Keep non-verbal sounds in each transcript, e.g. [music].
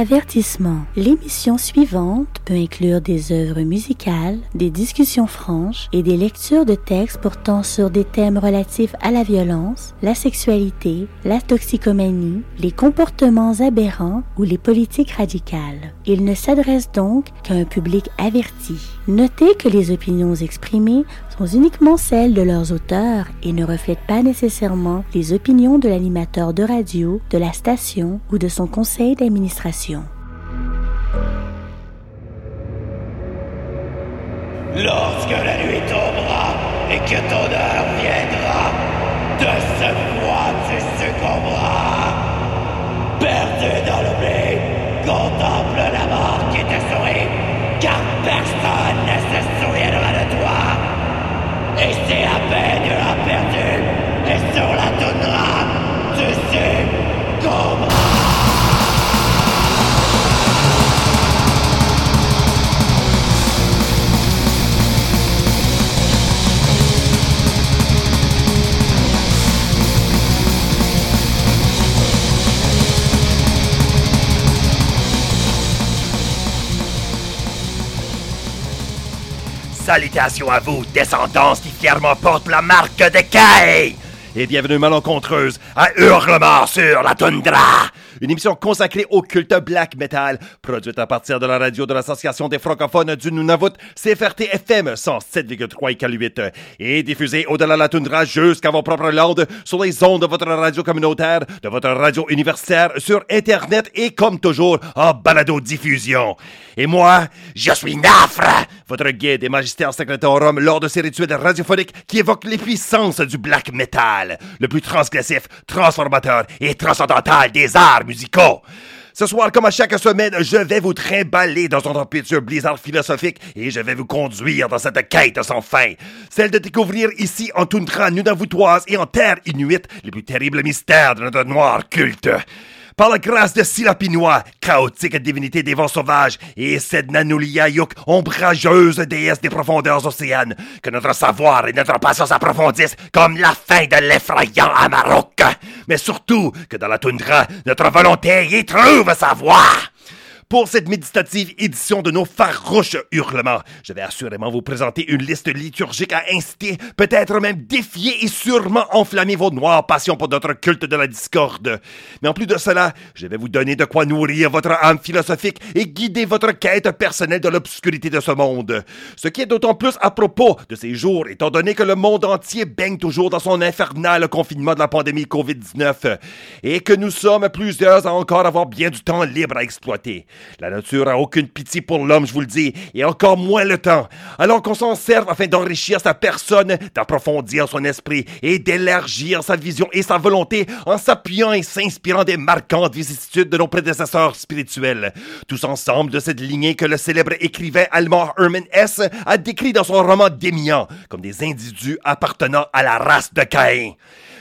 Avertissement. L'émission suivante peut inclure des œuvres musicales, des discussions franches et des lectures de textes portant sur des thèmes relatifs à la violence, la sexualité, la toxicomanie, les comportements aberrants ou les politiques radicales. Il ne s'adresse donc qu'à un public averti. Notez que les opinions exprimées sont uniquement celles de leurs auteurs et ne reflètent pas nécessairement les opinions de l'animateur de radio, de la station ou de son conseil d'administration. Lorsque la nuit tombera et que ton heure viendra, de ce froid tu succomberas. Perdu dans l'oubli, contemple la mort qui te sourit, car personne ne se. Et c'est à peine la perdue, et sur la toundra, tu succomberas. Salutations à vous, descendance qui fièrement porte la marque de Kay! Et bienvenue malencontreuse à Hurlement sur la toundra! Une émission consacrée au culte black metal, produite à partir de la radio de l'Association des francophones du Nunavut, CFRT FM 107,3 et 8 et diffusée au-delà de la toundra jusqu'à vos propres landes sur les ondes de votre radio communautaire, de votre radio universitaire, sur Internet et comme toujours en balado-diffusion. Et moi, je suis Nafre, votre guide et magistère secretorum lors de ces rituels radiophoniques qui évoquent les puissances du black metal, le plus transgressif, transformateur et transcendantal des arts musicaux. Ce soir, comme à chaque semaine, je vais vous trimballer dans un température blizzard philosophique et je vais vous conduire dans cette quête sans fin. Celle de découvrir ici en toundra nunavoutoise et en terre inuite les plus terribles mystères de notre noir culte. Par la grâce de Silapinois, chaotique divinité des vents sauvages, et Sednanuliayuk, ombrageuse déesse des profondeurs océanes, que notre savoir et notre passion s'approfondissent comme la fin de l'effrayant Amarok. Mais surtout que dans la toundra, notre volonté y trouve sa voie. Pour cette méditative édition de nos farouches hurlements, je vais assurément vous présenter une liste liturgique à inciter, peut-être même défier et sûrement enflammer vos noires passions pour notre culte de la discorde. Mais en plus de cela, je vais vous donner de quoi nourrir votre âme philosophique et guider votre quête personnelle de l'obscurité de ce monde. Ce qui est d'autant plus à propos de ces jours, étant donné que le monde entier baigne toujours dans son infernal confinement de la pandémie COVID-19 et que nous sommes plusieurs à encore avoir bien du temps libre à exploiter. La nature a aucune pitié pour l'homme, je vous le dis, et encore moins le temps. Alors qu'on s'en serve afin d'enrichir sa personne, d'approfondir son esprit et d'élargir sa vision et sa volonté en s'appuyant et s'inspirant des marquantes vicissitudes de nos prédécesseurs spirituels. Tous ensemble de cette lignée que le célèbre écrivain allemand Hermann Hesse a décrit dans son roman Démiant comme des individus appartenant à la race de Caïn.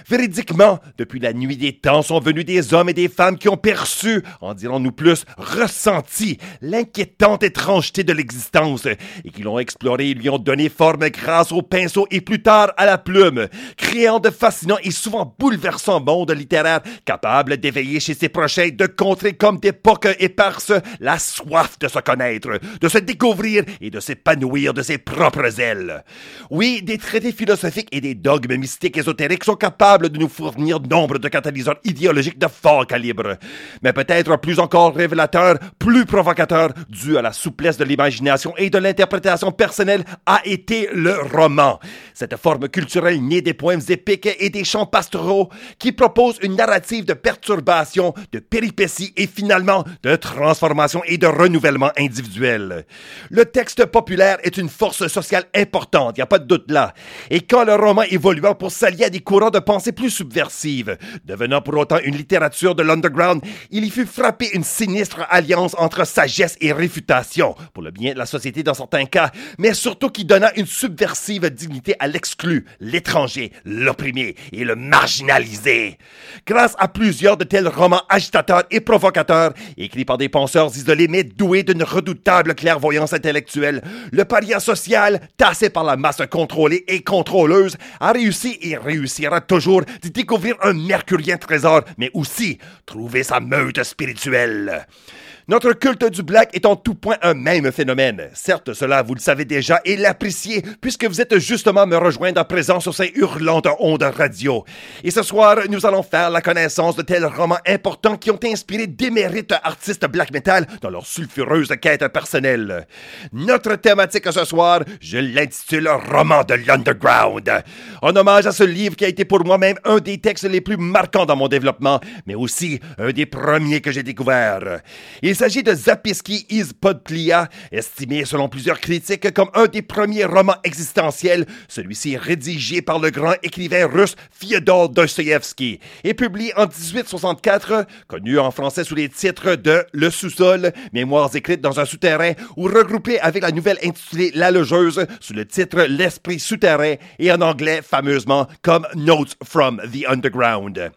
Véridiquement, depuis la nuit des temps sont venus des hommes et des femmes qui ont perçu, en dirons-nous plus, ressenti l'inquiétante étrangeté de l'existence et qui l'ont exploré et lui ont donné forme grâce au pinceau et plus tard à la plume, créant de fascinants et souvent bouleversants mondes littéraires capables d'éveiller chez ses prochains de contrer comme d'époque éparses la soif de se connaître, de se découvrir et de s'épanouir de ses propres ailes. Oui, des traités philosophiques et des dogmes mystiques ésotériques sont capables de nous fournir nombre de catalyseurs idéologiques de fort calibre. Mais peut-être plus encore révélateur, plus provocateur, dû à la souplesse de l'imagination et de l'interprétation personnelle, a été le roman. Cette forme culturelle née des poèmes épiques et des chants pastoraux qui propose une narrative de perturbation, de péripéties et finalement de transformation et de renouvellement individuel. Le texte populaire est une force sociale importante, il n'y a pas de doute là. Et quand le roman évoluant pour s'allier à des courants de pensée plus subversive. Devenant pour autant une littérature de l'underground, il y fut frappé une sinistre alliance entre sagesse et réfutation, pour le bien de la société dans certains cas, mais surtout qui donna une subversive dignité à l'exclu, l'étranger, l'opprimé et le marginalisé. Grâce à plusieurs de tels romans agitateurs et provocateurs, écrits par des penseurs isolés mais doués d'une redoutable clairvoyance intellectuelle, le paria social, tassé par la masse contrôlée et contrôleuse, a réussi et réussira toujours découvrir un mercurien trésor, mais aussi trouver sa meute spirituelle. Notre culte du black est en tout point un même phénomène. Certes, cela vous le savez déjà et l'appréciez puisque vous êtes justement me rejoindre à présent sur ces hurlantes ondes radio. Et ce soir, nous allons faire la connaissance de tels romans importants qui ont inspiré d'émérites artistes black metal dans leur sulfureuse quête personnelle. Notre thématique ce soir, je l'intitule Roman de l'Underground. En hommage à ce livre qui a été pour moi-même un des textes les plus marquants dans mon développement, mais aussi un des premiers que j'ai découvert. S'agit de Zapiski is Podplia, estimé selon plusieurs critiques comme un des premiers romans existentiels, celui-ci rédigé par le grand écrivain russe Fyodor Dostoevsky et publié en 1864, connu en français sous les titres de Le sous-sol, Mémoires écrites dans un souterrain ou regroupé avec la nouvelle intitulée La logeuse sous le titre L'esprit souterrain et en anglais fameusement comme Notes from the Underground.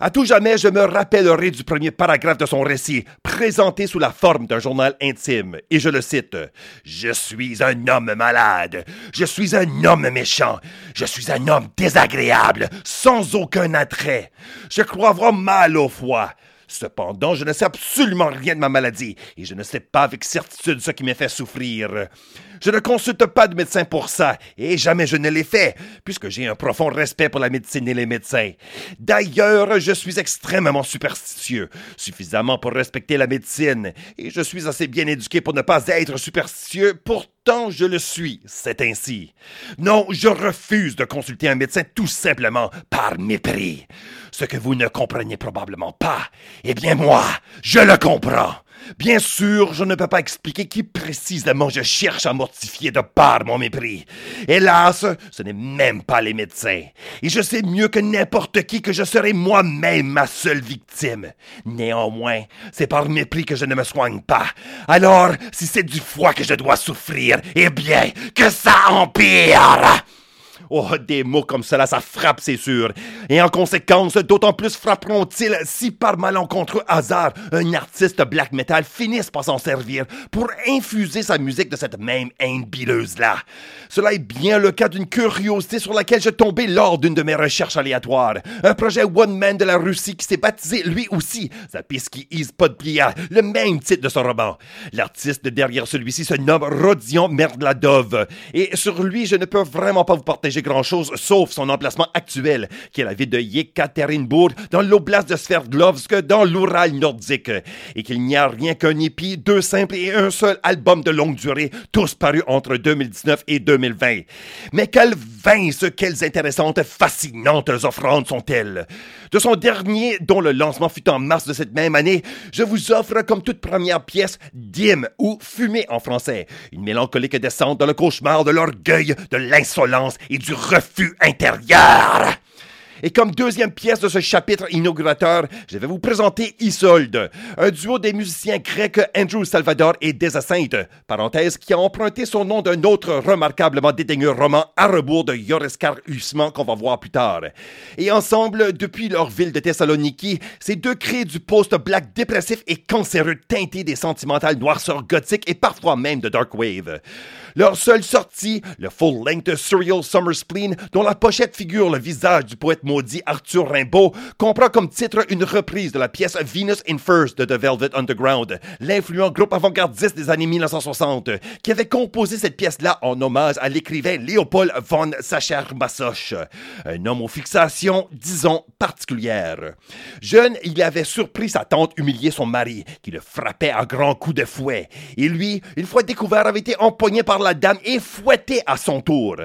À tout jamais, je me rappellerai du premier paragraphe de son récit, présenté sous la forme d'un journal intime, et je le cite. Je suis un homme malade. Je suis un homme méchant. Je suis un homme désagréable, sans aucun attrait. Je crois avoir mal au foie. Cependant, je ne sais absolument rien de ma maladie et je ne sais pas avec certitude ce qui m'a fait souffrir. Je ne consulte pas de médecin pour ça et jamais je ne l'ai fait, puisque j'ai un profond respect pour la médecine et les médecins. D'ailleurs, je suis extrêmement superstitieux, suffisamment pour respecter la médecine, et je suis assez bien éduqué pour ne pas être superstitieux, pourtant je le suis, c'est ainsi. Non, je refuse de consulter un médecin tout simplement par mépris. Ce que vous ne comprenez probablement pas, eh bien moi, je le comprends. Bien sûr, je ne peux pas expliquer qui précisément je cherche à mortifier de par mon mépris. Hélas, ce n'est même pas les médecins. Et je sais mieux que n'importe qui que je serai moi-même ma seule victime. Néanmoins, c'est par mépris que je ne me soigne pas. Alors, si c'est du foie que je dois souffrir, eh bien, que ça empire! Oh, des mots comme cela, ça frappe, c'est sûr. Et en conséquence, d'autant plus frapperont-ils si par malencontreux hasard, un artiste black metal finisse par s'en servir pour infuser sa musique de cette même haine bileuse-là. Cela est bien le cas d'une curiosité sur laquelle je tombais lors d'une de mes recherches aléatoires. Un projet one-man de la Russie qui s'est baptisé lui aussi Zapiski is Podplia, le même titre de son roman. L'artiste derrière celui-ci se nomme Rodion Merdladov. Et sur lui, je ne peux vraiment pas vous partager grand-chose sauf son emplacement actuel, qui est la ville de Yekaterinbourg, dans l'oblast de Sverdlovsk, dans l'Oural nordique, et qu'il n'y a rien qu'un épi, deux simples et un seul album de longue durée, tous parus entre 2019 et 2020. Mais quelles vinces, quelles intéressantes, fascinantes offrandes sont-elles! De son dernier, dont le lancement fut en mars de cette même année, je vous offre comme toute première pièce Dim ou Fumée en français, une mélancolique descente dans le cauchemar de l'orgueil, de l'insolence et du refus intérieur. Et comme deuxième pièce de ce chapitre inaugurateur, je vais vous présenter Isolde, un duo des musiciens grecs Andrew Salvador et Desasainte, parenthèse qui a emprunté son nom d'un autre remarquablement dédaigneux roman à rebours de Joris Usman qu'on va voir plus tard. Et ensemble, depuis leur ville de Thessaloniki, ces deux créent du post-black dépressif et cancéreux teinté des sentimentales noirceurs gothiques et parfois même de dark wave. Leur seule sortie, le full-length Surreal Summer Spleen, dont la pochette figure le visage du poète maudit Arthur Rimbaud, comprend comme titre une reprise de la pièce Venus in First de The Velvet Underground, l'influent groupe avant-gardiste des années 1960, qui avait composé cette pièce-là en hommage à l'écrivain Léopold von Sacher-Masoch, un homme aux fixations, disons, particulières. Jeune, il avait surpris sa tante humilier son mari, qui le frappait à grands coups de fouet, et lui, une fois découvert, avait été empoigné par la dame et fouetté à son tour.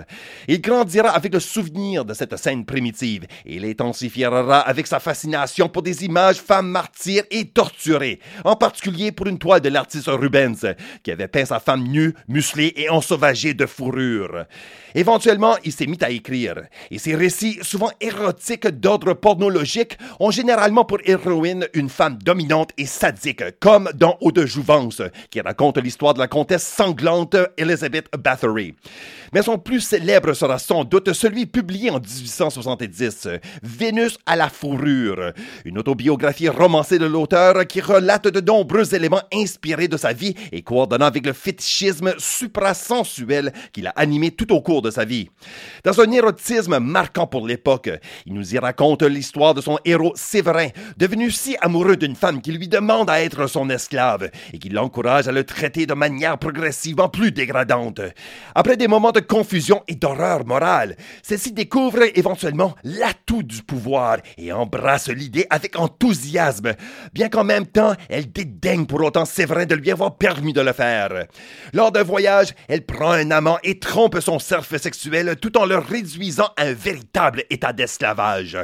Il grandira avec le souvenir de cette scène primitive et il intensifiera avec sa fascination pour des images femmes martyres et torturées, en particulier pour une toile de l'artiste Rubens, qui avait peint sa femme nue, musclée et ensauvagée de fourrure. Éventuellement, il s'est mis à écrire, et ses récits, souvent érotiques d'ordre pornologique, ont généralement pour héroïne une femme dominante et sadique, comme dans Eau de Jouvence, qui raconte l'histoire de la comtesse sanglante Elizabeth Bathory. Mais son plus célèbre sera sans doute celui publié en 1870, Smith, Vénus à la fourrure, une autobiographie romancée de l'auteur qui relate de nombreux éléments inspirés de sa vie et coordonnant avec le fétichisme suprasensuel qu'il a animé tout au cours de sa vie. Dans un érotisme marquant pour l'époque, il nous y raconte l'histoire de son héros Séverin, devenu si amoureux d'une femme qui lui demande à être son esclave et qui l'encourage à le traiter de manière progressivement plus dégradante. Après des moments de confusion et d'horreur morale, celle-ci découvre éventuellement l'atout du pouvoir et embrasse l'idée avec enthousiasme, bien qu'en même temps, elle dédaigne pour autant Séverin de lui avoir permis de le faire. Lors d'un voyage, elle prend un amant et trompe son cerf sexuel tout en le réduisant à un véritable état d'esclavage.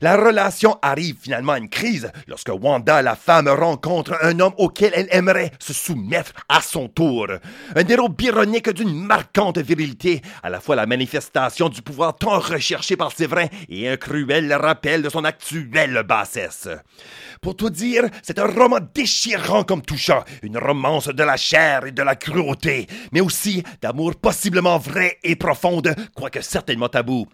La relation arrive finalement à une crise lorsque Wanda, la femme, rencontre un homme auquel elle aimerait se soumettre à son tour. Un héros byronique d'une marquante virilité, à la fois la manifestation du pouvoir tant recherché par Séverin et un cruel rappel de son actuelle bassesse. Pour tout dire, c'est un roman déchirant comme touchant, une romance de la chair et de la cruauté, mais aussi d'amour possiblement vrai et profonde, quoique certainement tabou.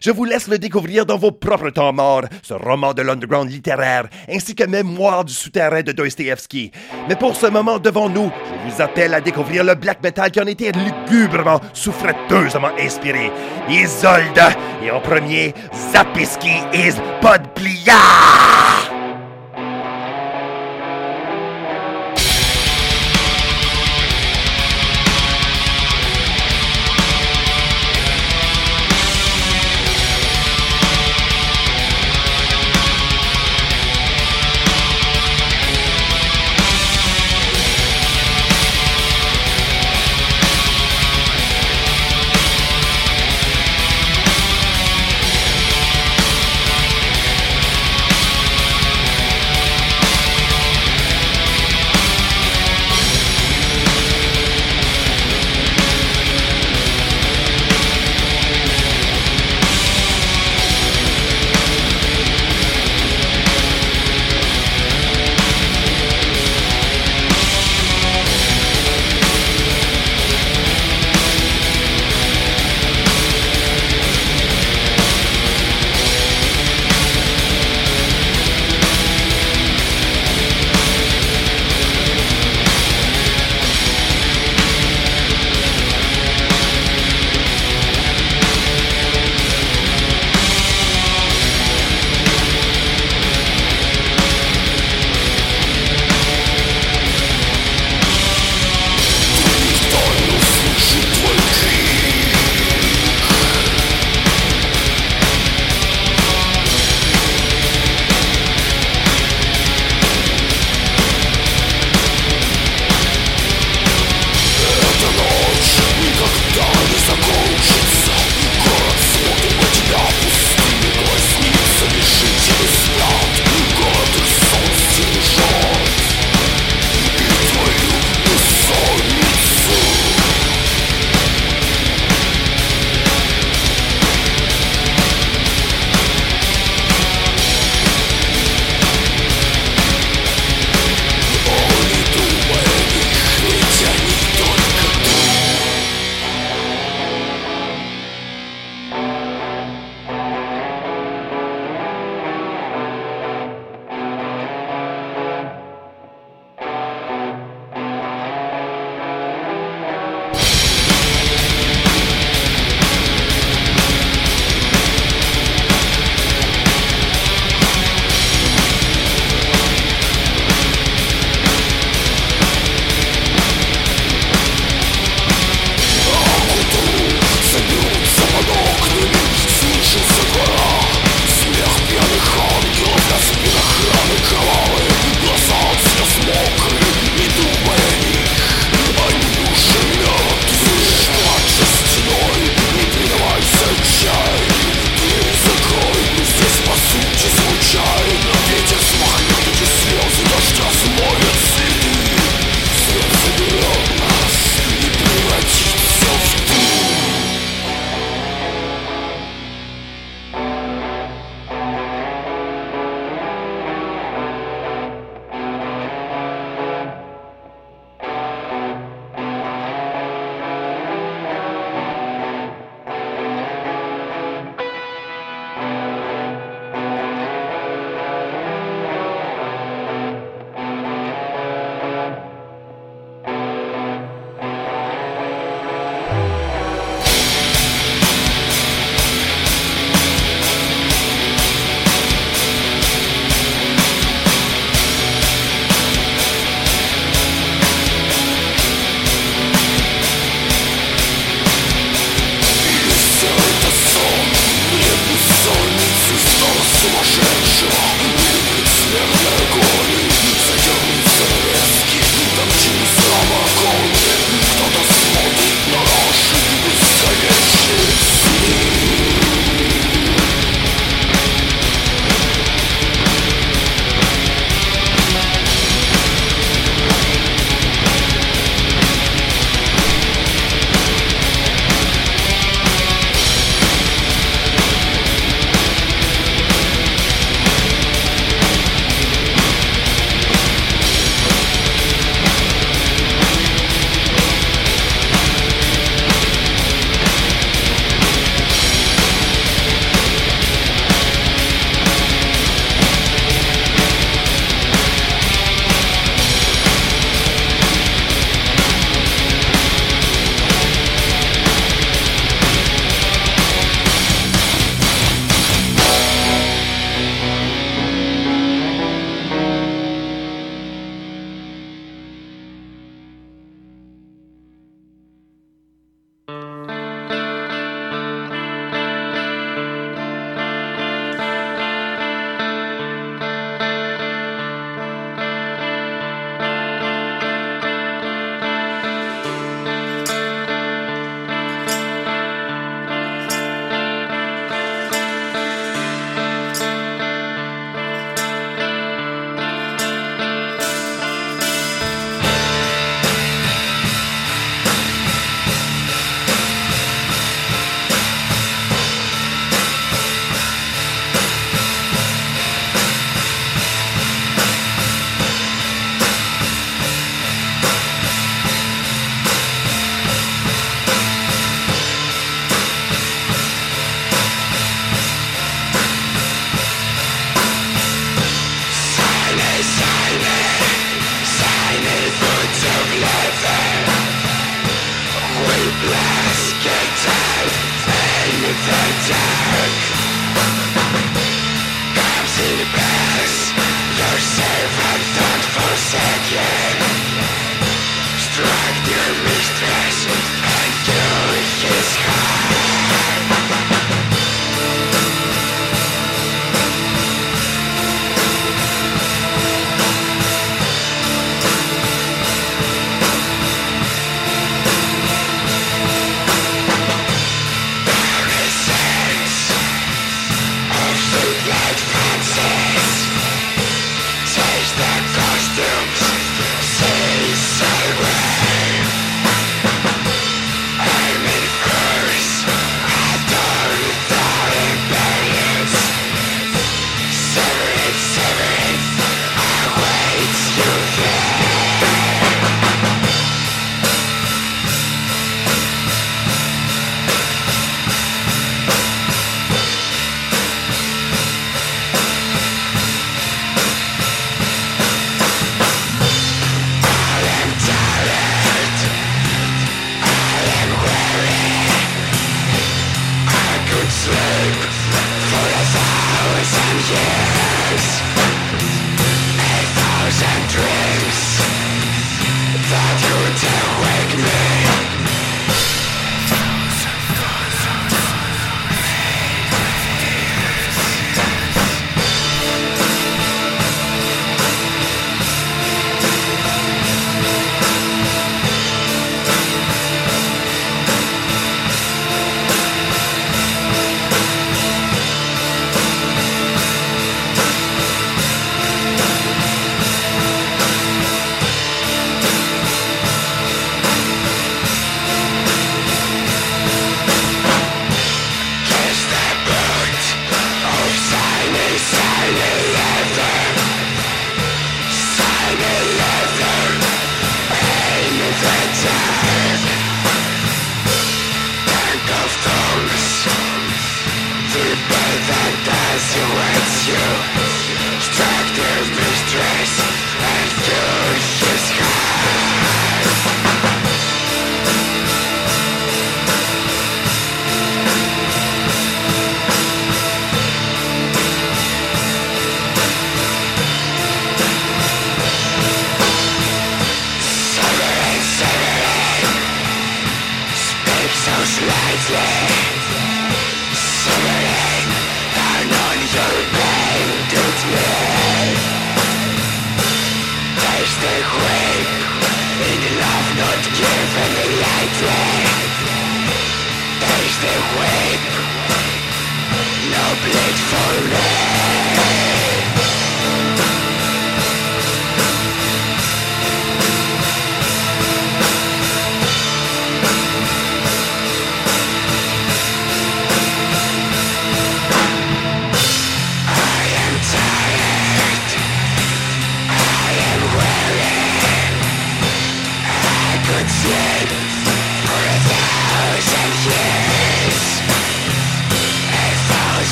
Je vous laisse le découvrir dans vos propres temps morts, ce roman de l'underground littéraire, ainsi que Mémoire du souterrain de Dostoevsky. Mais pour ce moment devant nous, je vous appelle à découvrir le black metal qui en lugubrement, souffreteusement inspiré. Isolde, et en premier, Zapiski is Podplia!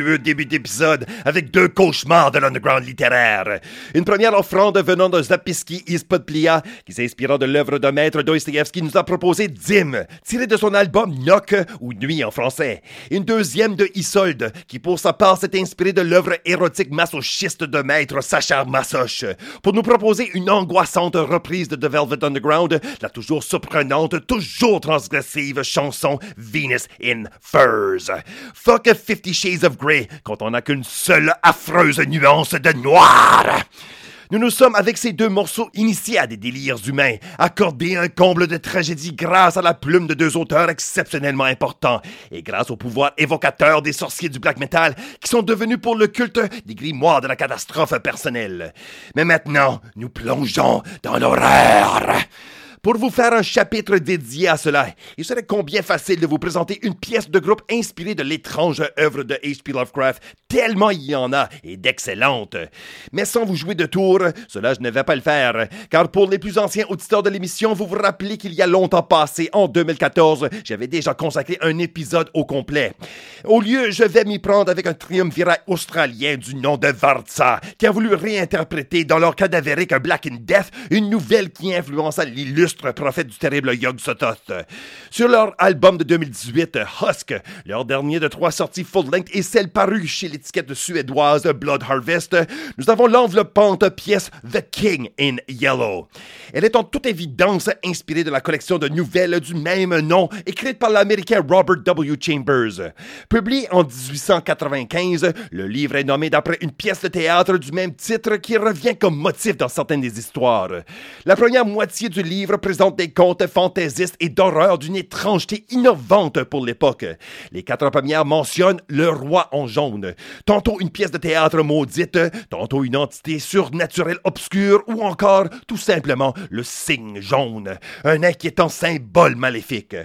Luxueux début d'épisode avec deux cauchemars de l'underground littéraire. Une première offrande venant de Zapiski Ispodplia, qui s'inspirant de l'œuvre de maître Dostoevsky nous a proposé Dim, tiré de son album Noc ou Nuit en français. Une deuxième de Isolde, qui pour sa part s'est inspiré de l'œuvre érotique masochiste de maître Sacha Massoche, pour nous proposer une angoissante reprise de The Velvet Underground, la toujours surprenante, toujours transgressive chanson Venus in Furs. Fuck a Fifty Shades of Grey quand on n'a qu'une seule affreuse nuance de noir. Nous nous sommes avec ces deux morceaux initiés à des délires humains, accordés un comble de tragédie grâce à la plume de deux auteurs exceptionnellement importants et grâce au pouvoir évocateur des sorciers du black metal qui sont devenus pour le culte des grimoires de la catastrophe personnelle. Mais maintenant, nous plongeons dans l'horreur. Pour vous faire un chapitre dédié à cela, il serait combien facile de vous présenter une pièce de groupe inspirée de l'étrange œuvre de H.P. Lovecraft, tellement il y en a, et d'excellentes. Mais sans vous jouer de tour, cela je ne vais pas le faire, car pour les plus anciens auditeurs de l'émission, vous vous rappelez qu'il y a longtemps passé, en 2014, j'avais déjà consacré un épisode au complet. Au lieu, je vais m'y prendre avec un triumvirat australien du nom de Varza, qui a voulu réinterpréter dans leur cadavérique Black in Death une nouvelle qui influença l'illustre prophète du terrible Yog Sothoth. Sur leur album de 2018, Husk, leur dernier de trois sorties full-length et celle parue chez l'étiquette suédoise Blood Harvest, nous avons l'enveloppante pièce The King in Yellow. Elle est en toute évidence inspirée de la collection de nouvelles du même nom, écrite par l'Américain Robert W. Chambers. Publié en 1895, le livre est nommé d'après une pièce de théâtre du même titre qui revient comme motif dans certaines des histoires. La première moitié du livre présente des contes fantaisistes et d'horreur d'une étrangeté innovante pour l'époque. Les quatre premières mentionnent le roi en jaune, tantôt une pièce de théâtre maudite, tantôt une entité surnaturelle obscure ou encore tout simplement le signe jaune, un inquiétant symbole maléfique.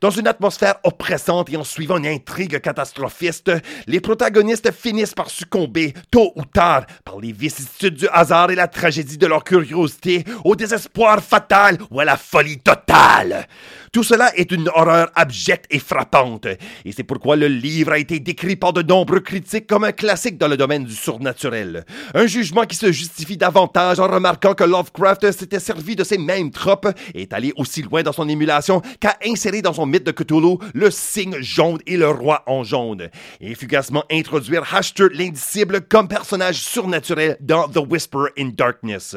Dans une atmosphère oppressante et en suivant une intrigue catastrophiste, les protagonistes finissent par succomber tôt ou tard par les vicissitudes du hasard et la tragédie de leur curiosité au désespoir fatal ou à la folie totale. Tout cela est une horreur abjecte et frappante, et c'est pourquoi le livre a été décrit par de nombreux critiques comme un classique dans le domaine du surnaturel. Un jugement qui se justifie davantage en remarquant que Lovecraft s'était servi de ces mêmes tropes et est allé aussi loin dans son émulation qu'à insérer dans son mythe de Cthulhu le signe jaune et le roi en jaune, et fugacement introduire Hashter l'indicible comme personnage surnaturel dans The Whisper in Darkness.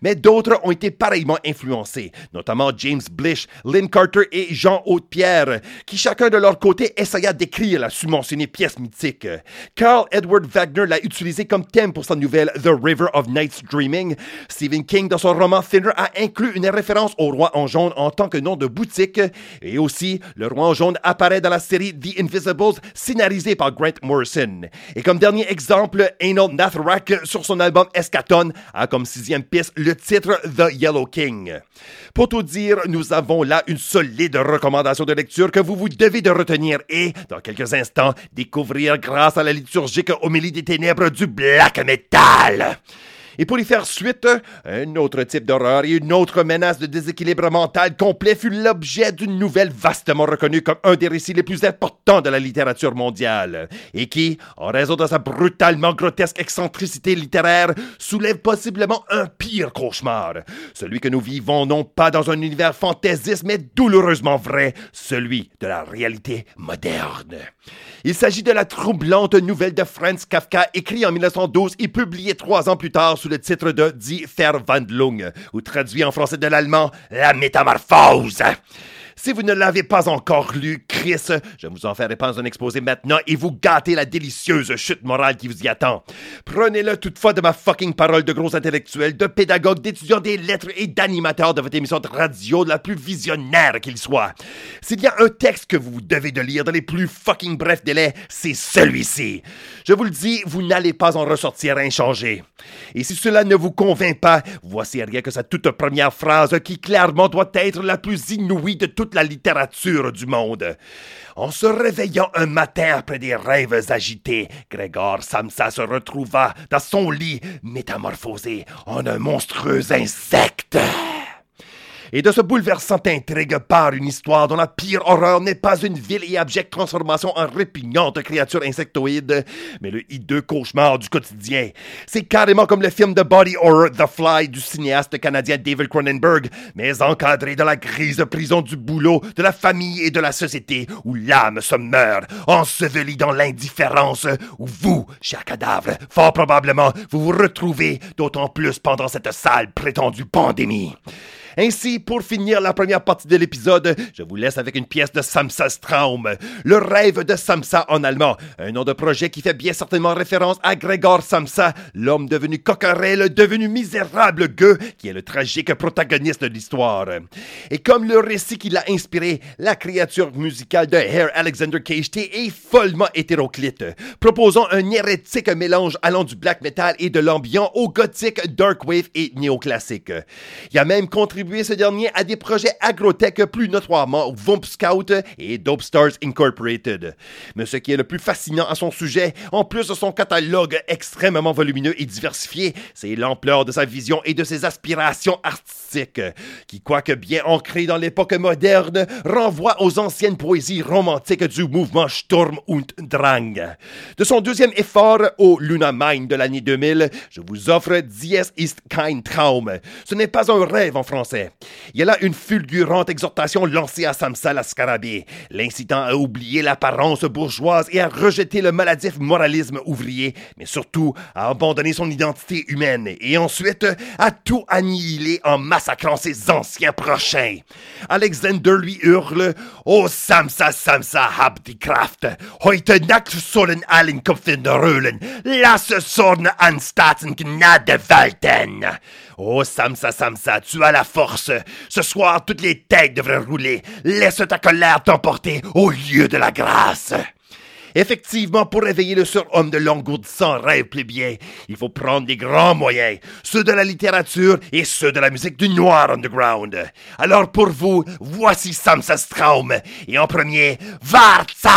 Mais d'autres ont été pareillement influencés, notamment James Blish, Lynn Carter et Jean Haute-Pierre, qui chacun de leur côté essaya d'écrire la submentionnée pièce mythique. Carl Edward Wagner l'a utilisé comme thème pour sa nouvelle The River of Night's Dreaming. Stephen King, dans son roman Thinner, a inclus une référence au roi en jaune en tant que nom de boutique. Et aussi, le roi en jaune apparaît dans la série The Invisibles, scénarisée par Grant Morrison. Et comme dernier exemple, Anal Nathrak, sur son album Escaton, a comme sixième piste le titre The Yellow King. Pour tout dire, nous avons là une solide recommandation de lecture que vous vous devez de retenir et, dans quelques instants, découvrir grâce à la liturgique homélie des ténèbres du black metal. Et pour y faire suite, un autre type d'horreur et une autre menace de déséquilibre mental complet fut l'objet d'une nouvelle vastement reconnue comme un des récits les plus importants de la littérature mondiale, et qui, en raison de sa brutalement grotesque excentricité littéraire, soulève possiblement un pire cauchemar, celui que nous vivons non pas dans un univers fantaisiste, mais douloureusement vrai, celui de la réalité moderne. Il s'agit de la troublante nouvelle de Franz Kafka, écrite en 1912 et publiée trois ans plus tard le titre de Die Verwandlung, ou traduit en français de l'allemand La métamorphose. Si vous ne l'avez pas encore lu, Chris, je vous en ferai pas un exposé maintenant et vous gâtez la délicieuse chute morale qui vous y attend. Prenez-le toutefois de ma fucking parole de gros intellectuel, de pédagogue, d'étudiant des lettres et d'animateur de votre émission de radio la plus visionnaire qu'il soit. S'il y a un texte que vous devez de lire dans les plus fucking brefs délais, c'est celui-ci. Je vous le dis, vous n'allez pas en ressortir inchangé. Et si cela ne vous convainc pas, voici rien que sa toute première phrase qui clairement doit être la plus inouïe de la littérature du monde. En se réveillant un matin après des rêves agités, Grégor Samsa se retrouva dans son lit métamorphosé en un monstrueux insecte. Et de ce bouleversant intrigue part une histoire dont la pire horreur n'est pas une ville et abjecte transformation en répugnante créature insectoïde, mais le hideux cauchemar du quotidien. C'est carrément comme le film de body horror The Fly du cinéaste canadien David Cronenberg, mais encadré dans la grise prison du boulot, de la famille et de la société, où l'âme se meurt, ensevelie dans l'indifférence, où vous, cher cadavre, fort probablement, vous vous retrouvez, d'autant plus pendant cette sale prétendue pandémie. Ainsi, pour finir la première partie de l'épisode, je vous laisse avec une pièce de Samsa Traum, Le rêve de Samsa en allemand, un nom de projet qui fait bien certainement référence à Gregor Samsa, l'homme devenu coquerel, devenu misérable gueux, qui est le tragique protagoniste de l'histoire. Et comme le récit qui l'a inspiré, la créature musicale de Herr Alexander KHT est follement hétéroclite, proposant un hérétique mélange allant du black metal et de l'ambiant au gothique, dark wave et néoclassique. Il a même contribué ce dernier à des projets agrotech plus notoirement Vump Scout et Dope Stars Incorporated. Mais ce qui est le plus fascinant à son sujet, en plus de son catalogue extrêmement volumineux et diversifié, c'est l'ampleur de sa vision et de ses aspirations artistiques, qui, quoique bien ancrées dans l'époque moderne, renvoient aux anciennes poésies romantiques du mouvement Sturm und Drang. De son deuxième effort au Luna Mine de l'année 2000, je vous offre Dies ist kein Traum. Ce n'est pas un rêve en français il y a là une fulgurante exhortation lancée à Samsa la scarabée, l'incitant à oublier l'apparence bourgeoise et à rejeter le maladif moralisme ouvrier, mais surtout à abandonner son identité humaine et ensuite à tout annihiler en massacrant ses anciens prochains. Alexander lui hurle Oh Samsa, Samsa, hab die Kraft, heute Nacht sollen allen Köpfen röhlen, lass Sorne an Staaten Gnade walten. Oh Samsa, Samsa, tu as la force. Ce soir, toutes les têtes devraient rouler. Laisse ta colère t'emporter au lieu de la grâce. Effectivement, pour réveiller le surhomme de l'engourdissant rêve plébien, il faut prendre des grands moyens, ceux de la littérature et ceux de la musique du noir underground. Alors pour vous, voici Samsa Straum, et en premier, Varza!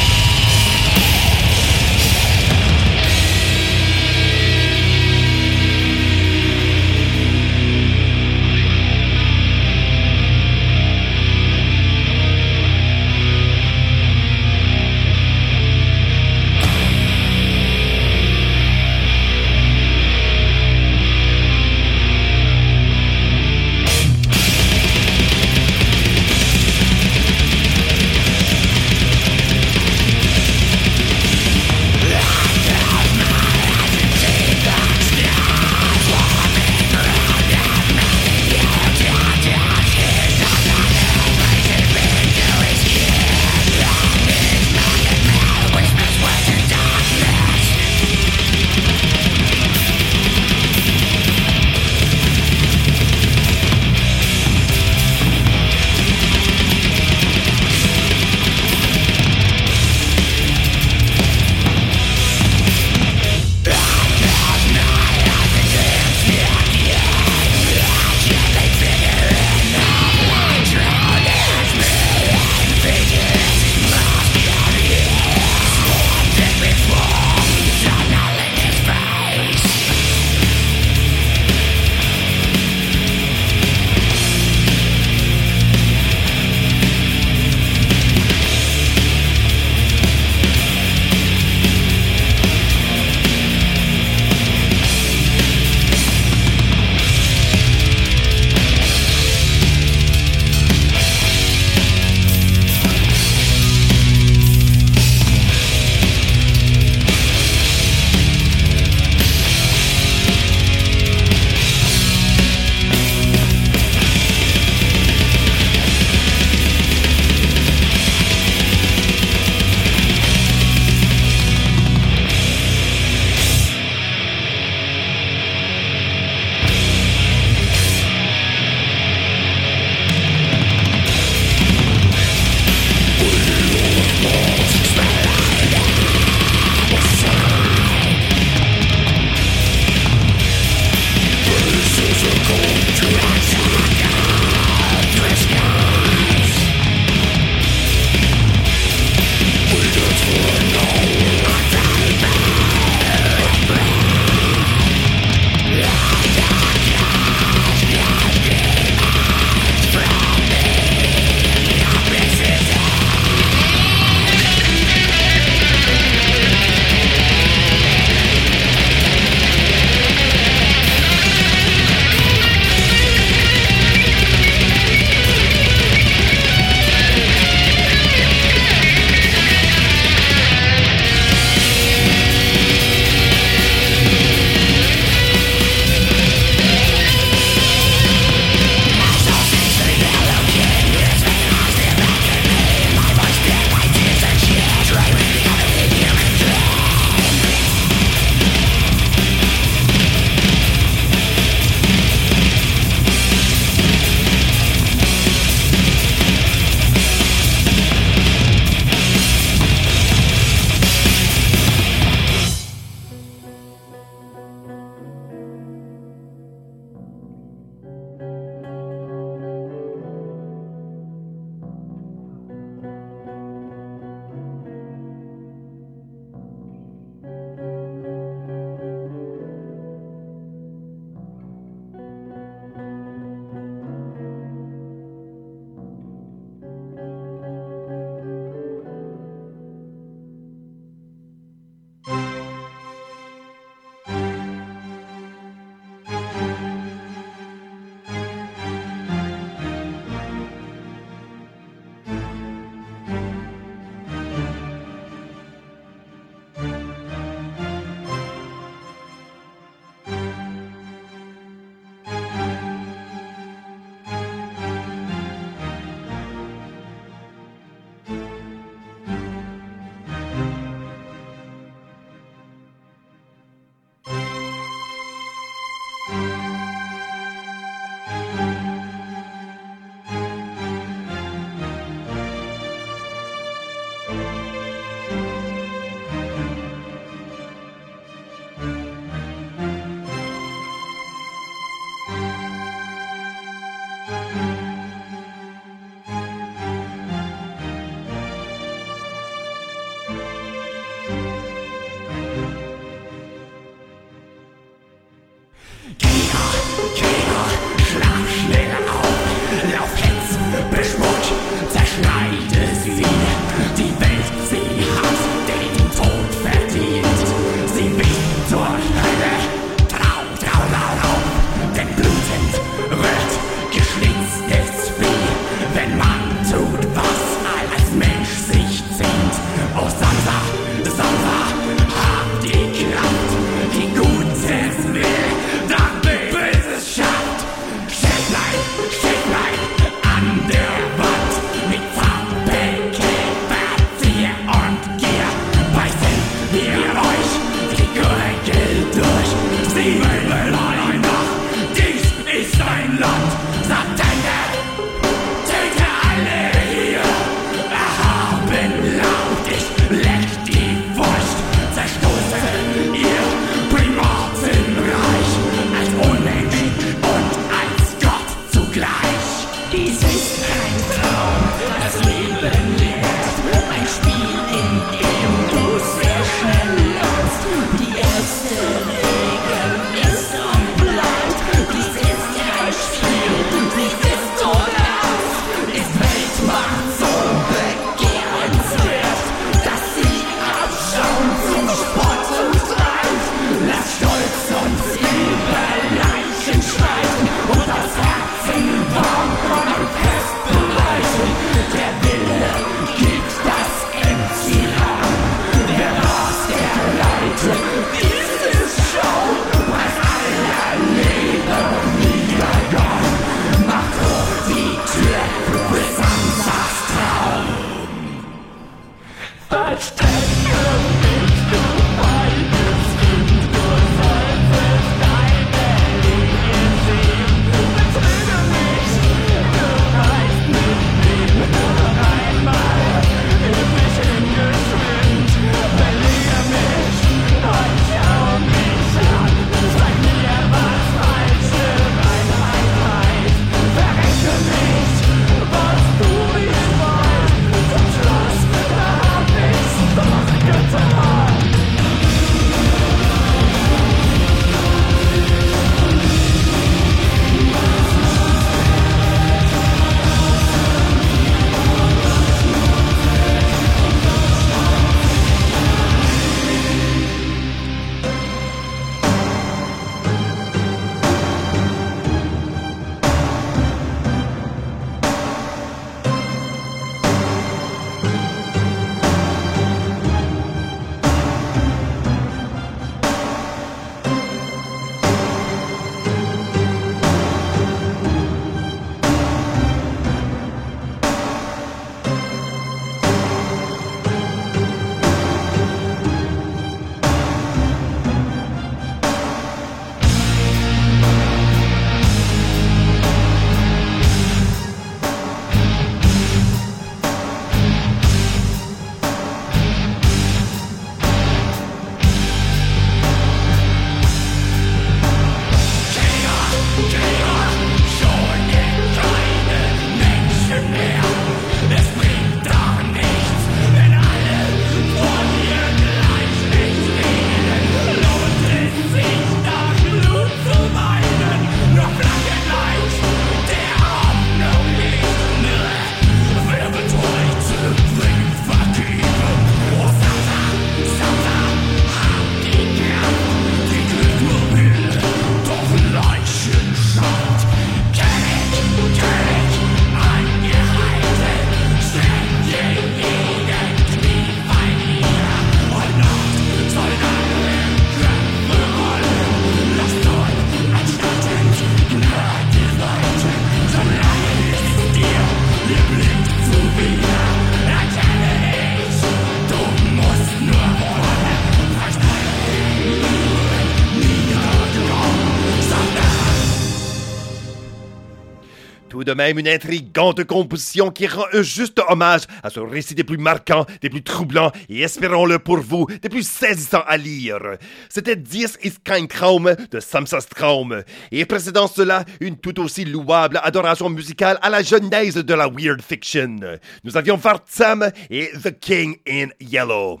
De même une intrigante composition qui rend un juste hommage à ce récit des plus marquants, des plus troublants et espérons-le pour vous, des plus saisissants à lire. C'était Dies ist kein Traum de Samsa Straum et précédant cela, une tout aussi louable adoration musicale à la genèse de la weird fiction. Nous avions Vartsam et The King in Yellow.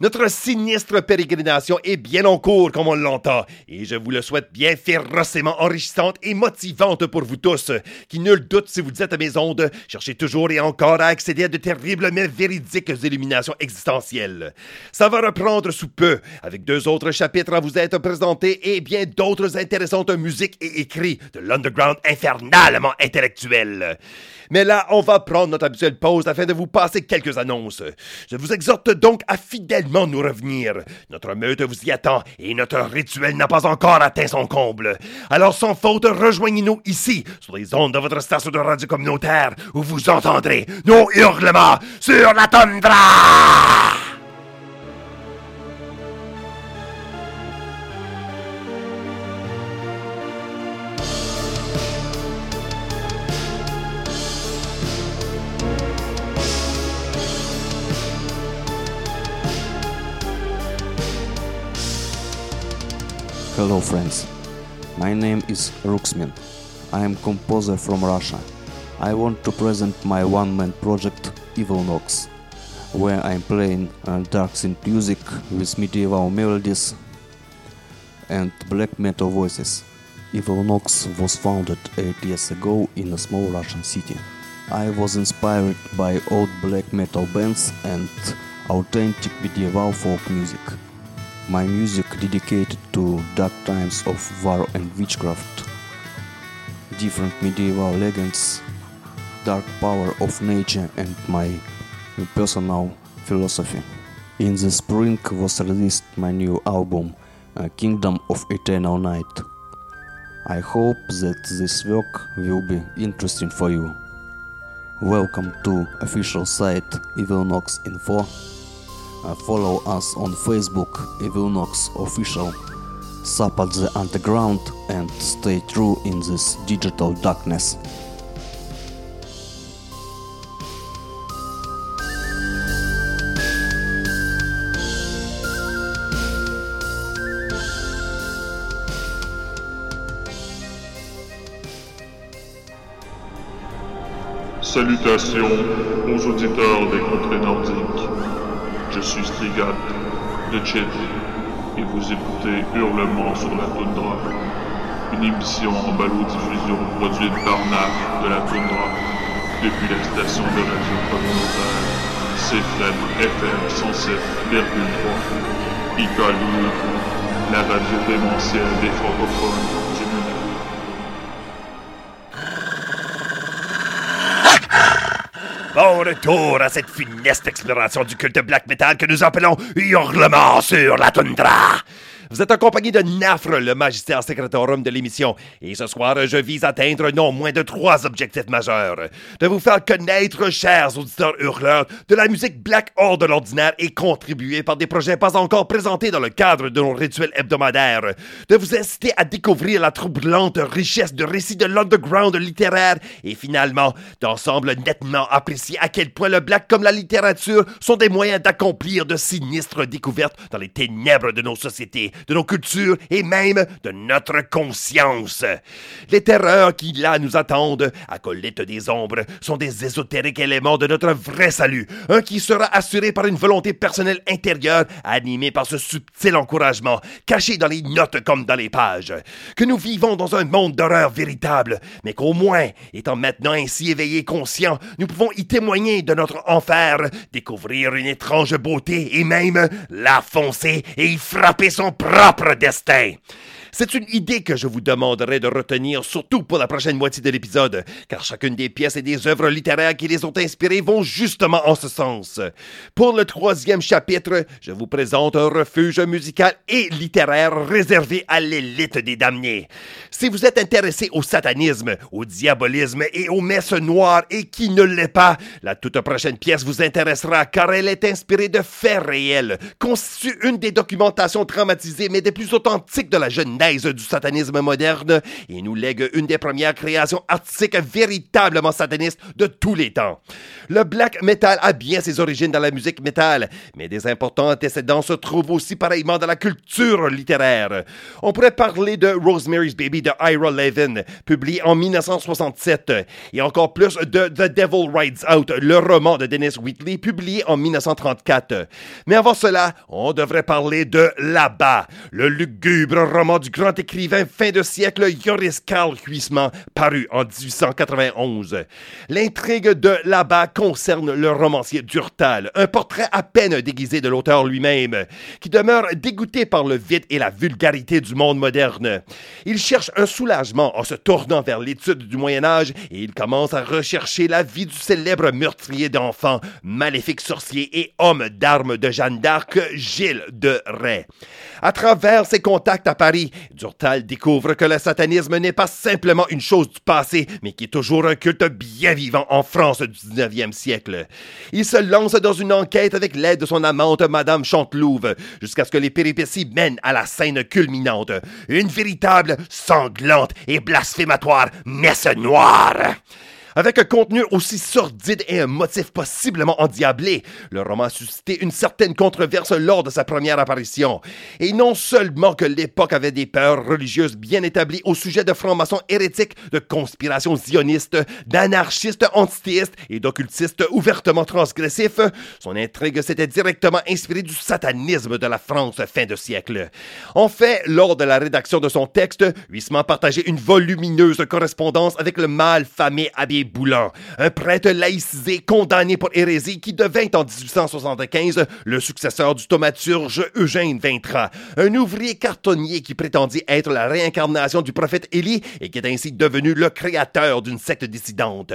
Notre sinistre pérégrination est bien en cours, comme on l'entend, et je vous le souhaite bien férocement enrichissante et motivante pour vous tous, qui nul doute si vous êtes à mes ondes, cherchez toujours et encore à accéder à de terribles mais véridiques illuminations existentielles. Ça va reprendre sous peu, avec deux autres chapitres à vous être présentés et bien d'autres intéressantes musiques et écrits de l'underground infernalement intellectuel. Mais là, on va prendre notre habituelle pause afin de vous passer quelques annonces. Je vous exhorte donc à fidèlement nous revenir. Notre meute vous y attend et notre rituel n'a pas encore atteint son comble. Alors sans faute, rejoignez-nous ici, sur les ondes de votre station de radio communautaire, où vous entendrez nos hurlements sur la tundra! Friends, my name is Ruxmin. I am composer from Russia. I want to present my one-man project Evil Nox, where I'm playing uh, dark synth music with medieval melodies and black metal voices. Evil Nox was founded 8 years ago in a small Russian city. I was inspired by old black metal bands and authentic medieval folk music. My music dedicated to dark times of war and witchcraft, different medieval legends, dark power of nature and my personal philosophy. In the spring was released my new album uh, Kingdom of Eternal Night. I hope that this work will be interesting for you. Welcome to official site Evil Nox Info. Uh, follow us on Facebook Evil Nox Official. Support the underground and stay true in this digital darkness. Salutations aux auditeurs des contrées suis Strigat de Chet et vous écoutez Hurlement sur la toundra, une émission en balado-diffusion produite par NAF de la toundra depuis la station de radio communautaire CFM FM 107,3 Italie, la radio démentielle des francophones retour à cette funeste exploration du culte black metal que nous appelons Hurlement sur la toundra. Vous êtes en compagnie de Nafre, le magistère secretorum de l'émission, et ce soir, je vise à atteindre non moins de trois objectifs majeurs. De vous faire connaître, chers auditeurs hurleurs, de la musique black hors de l'ordinaire et contribuer par des projets pas encore présentés dans le cadre de nos rituels hebdomadaires. De vous inciter à découvrir la troublante richesse de récits de l'underground littéraire et finalement, d'ensemble nettement apprécier à quel point le black comme la littérature sont des moyens d'accomplir de sinistres découvertes dans les ténèbres de nos sociétés de nos cultures et même de notre conscience. Les terreurs qui là nous attendent, acolytes des ombres, sont des ésotériques éléments de notre vrai salut, un qui sera assuré par une volonté personnelle intérieure, animée par ce subtil encouragement, caché dans les notes comme dans les pages. Que nous vivons dans un monde d'horreur véritable, mais qu'au moins, étant maintenant ainsi éveillés conscients, nous pouvons y témoigner de notre enfer, découvrir une étrange beauté et même la foncer et y frapper son propre destin. C'est une idée que je vous demanderai de retenir, surtout pour la prochaine moitié de l'épisode, car chacune des pièces et des œuvres littéraires qui les ont inspirées vont justement en ce sens. Pour le troisième chapitre, je vous présente un refuge musical et littéraire réservé à l'élite des damnés. Si vous êtes intéressé au satanisme, au diabolisme et aux messes noires et qui ne l'est pas, la toute prochaine pièce vous intéressera car elle est inspirée de faits réels, constitue une des documentations traumatisées mais des plus authentiques de la genèse du satanisme moderne et nous lègue une des premières créations artistiques véritablement satanistes de tous les temps. Le black metal a bien ses origines dans la musique metal, mais des importants antécédents se trouvent aussi pareillement dans la culture littéraire. On pourrait parler de Rosemary's Baby de Ira Levin, publié en 1967, et encore plus de The Devil Rides Out, le roman de Dennis Wheatley, publié en 1934. Mais avant cela, on devrait parler de Là-bas, le lugubre roman du grand écrivain fin de siècle Joris Karl Huysmans, paru en 1891. L'intrigue de Là-bas concerne le romancier Durtal, un portrait à peine déguisé de l'auteur lui-même, qui demeure dégoûté par le vide et la vulgarité du monde moderne. Il cherche un soulagement en se tournant vers l'étude du Moyen Âge et il commence à rechercher la vie du célèbre meurtrier d'enfants, maléfique sorcier et homme d'armes de Jeanne d'Arc, Gilles de Rais. À travers ses contacts à Paris, Durtal découvre que le satanisme n'est pas simplement une chose du passé, mais qui est toujours un culte bien vivant en France du 19e siècle. Il se lance dans une enquête avec l'aide de son amante Madame Chantelouve, jusqu'à ce que les péripéties mènent à la scène culminante, une véritable, sanglante et blasphématoire messe noire. Avec un contenu aussi sordide et un motif possiblement endiablé, le roman a suscité une certaine controverse lors de sa première apparition. Et non seulement que l'époque avait des peurs religieuses bien établies au sujet de francs-maçons hérétiques, de conspirations zionistes, d'anarchistes antithéistes et d'occultistes ouvertement transgressifs, son intrigue s'était directement inspirée du satanisme de la France fin de siècle. En fait, lors de la rédaction de son texte, Huisman partageait une volumineuse correspondance avec le mâle famé Abbé Boulan, un prêtre laïcisé condamné pour hérésie qui devint en 1875 le successeur du thaumaturge Eugène Vintra, un ouvrier cartonnier qui prétendit être la réincarnation du prophète Élie et qui est ainsi devenu le créateur d'une secte dissidente.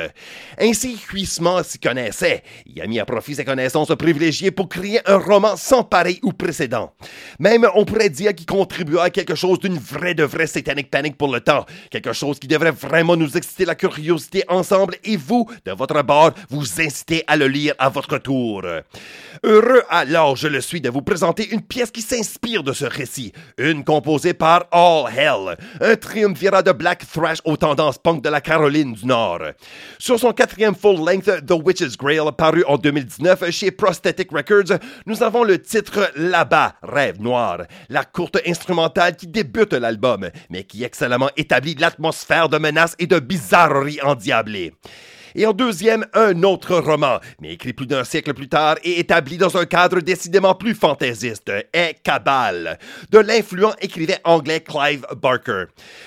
Ainsi, Huisman s'y connaissait. Il a mis à profit ses connaissances privilégiées pour créer un roman sans pareil ou précédent. Même, on pourrait dire qu'il contribua à quelque chose d'une vraie de vraie satanic panic pour le temps, quelque chose qui devrait vraiment nous exciter la curiosité ensemble et vous, de votre bord, vous inciter à le lire à votre tour. Heureux alors je le suis de vous présenter une pièce qui s'inspire de ce récit, une composée par All Hell, un triumvirat de black thrash aux tendances punk de la Caroline du Nord. Sur son quatrième full-length The Witch's Grail paru en 2019 chez Prosthetic Records, nous avons le titre Là-bas, Rêve Noir, la courte instrumentale qui débute l'album, mais qui excellemment établit l'atmosphère de menace et de bizarrerie endiablée Okay. Et en deuxième, un autre roman, mais écrit plus d'un siècle plus tard et établi dans un cadre décidément plus fantaisiste, est Cabal, de l'influent écrivain anglais Clive Barker.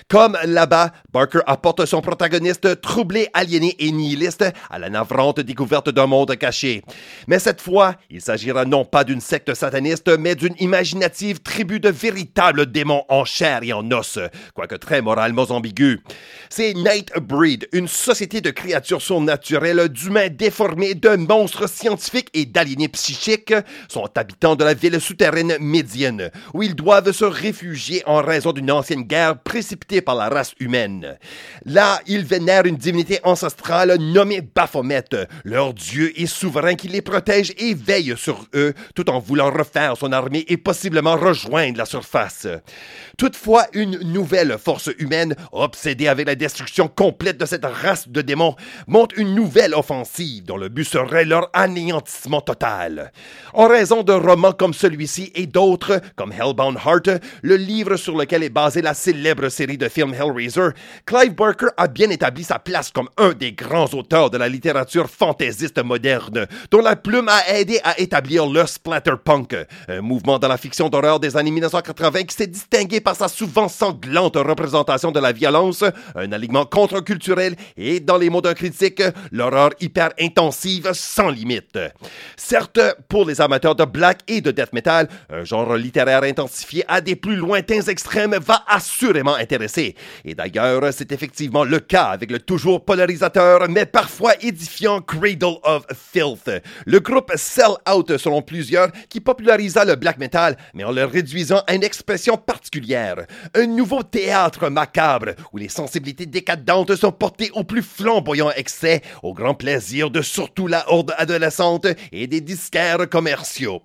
Comme là-bas, Barker apporte son protagoniste troublé, aliéné et nihiliste à la navrante découverte d'un monde caché. Mais cette fois, il s'agira non pas d'une secte sataniste, mais d'une imaginative tribu de véritables démons en chair et en os, quoique très moralement ambigu. C'est Nightbreed, une société de créatures naturels d'humains déformés, de monstres scientifiques et d'aliénés psychiques sont habitants de la ville souterraine médienne, où ils doivent se réfugier en raison d'une ancienne guerre précipitée par la race humaine. Là, ils vénèrent une divinité ancestrale nommée Baphomet, leur dieu et souverain qui les protège et veille sur eux, tout en voulant refaire son armée et possiblement rejoindre la surface. Toutefois, une nouvelle force humaine, obsédée avec la destruction complète de cette race de démons, une nouvelle offensive dont le but serait leur anéantissement total. En raison de romans comme celui-ci et d'autres, comme Hellbound Heart, le livre sur lequel est basée la célèbre série de films Hellraiser, Clive Barker a bien établi sa place comme un des grands auteurs de la littérature fantaisiste moderne, dont la plume a aidé à établir le splatterpunk, un mouvement dans la fiction d'horreur des années 1980 qui s'est distingué par sa souvent sanglante représentation de la violence, un alignement contre-culturel et, dans les mots d'un critique, l'horreur hyper intensive sans limite. Certes, pour les amateurs de black et de death metal, un genre littéraire intensifié à des plus lointains extrêmes va assurément intéresser. Et d'ailleurs, c'est effectivement le cas avec le toujours polarisateur mais parfois édifiant Cradle of Filth, le groupe Sell Out selon plusieurs qui popularisa le black metal mais en le réduisant à une expression particulière un nouveau théâtre macabre où les sensibilités décadentes sont portées au plus flamboyant excès, au grand plaisir de surtout la horde adolescente et des disquaires commerciaux.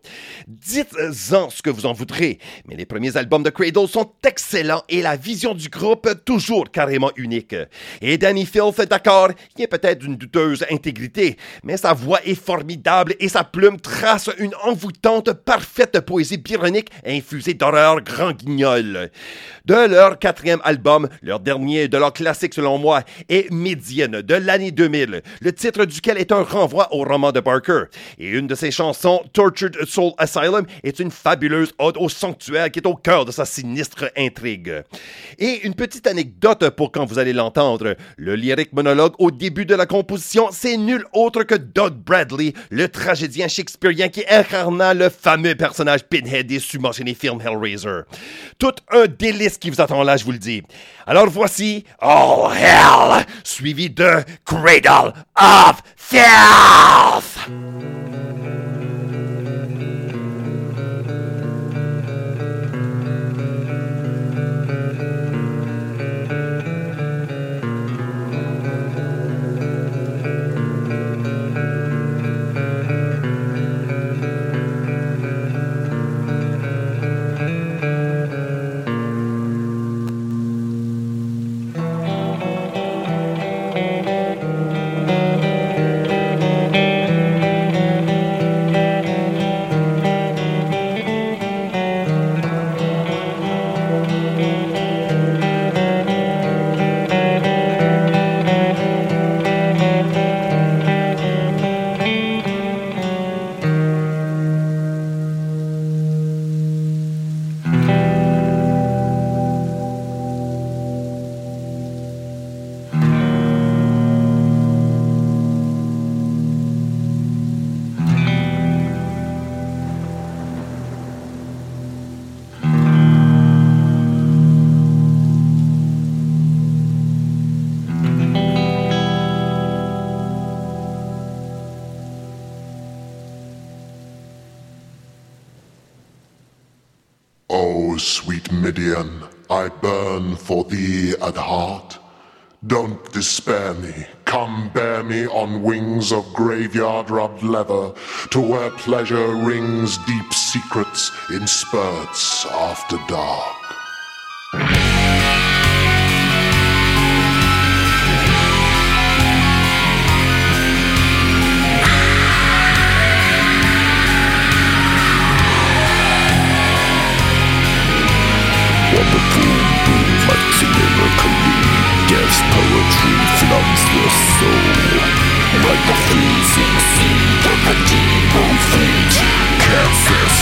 Dites-en ce que vous en voudrez, mais les premiers albums de Cradle sont excellents et la vision du groupe toujours carrément unique. Et Danny Filth, d'accord, il est peut-être d'une douteuse intégrité, mais sa voix est formidable et sa plume trace une envoûtante, parfaite poésie byronique infusée d'horreur grand guignol de leur quatrième album, leur dernier de leur classique selon moi, est Midian de l'année 2000, le titre duquel est un renvoi au roman de Barker. Et une de ses chansons, Tortured Soul Asylum, est une fabuleuse ode au sanctuaire qui est au cœur de sa sinistre intrigue. Et une petite anecdote pour quand vous allez l'entendre, le lyrique monologue au début de la composition, c'est nul autre que Doug Bradley, le tragédien shakespearien qui incarna le fameux personnage Pinhead des submentionnés films Hellraiser. Tout un délice qui vous attend là, je vous le dis. Alors voici All Hell, suivi de Cradle of Filth. leather, to where pleasure rings deep secrets in spurts after dark.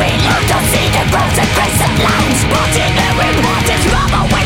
we look, to see the roads and face lines. Spotting the rewards is robbery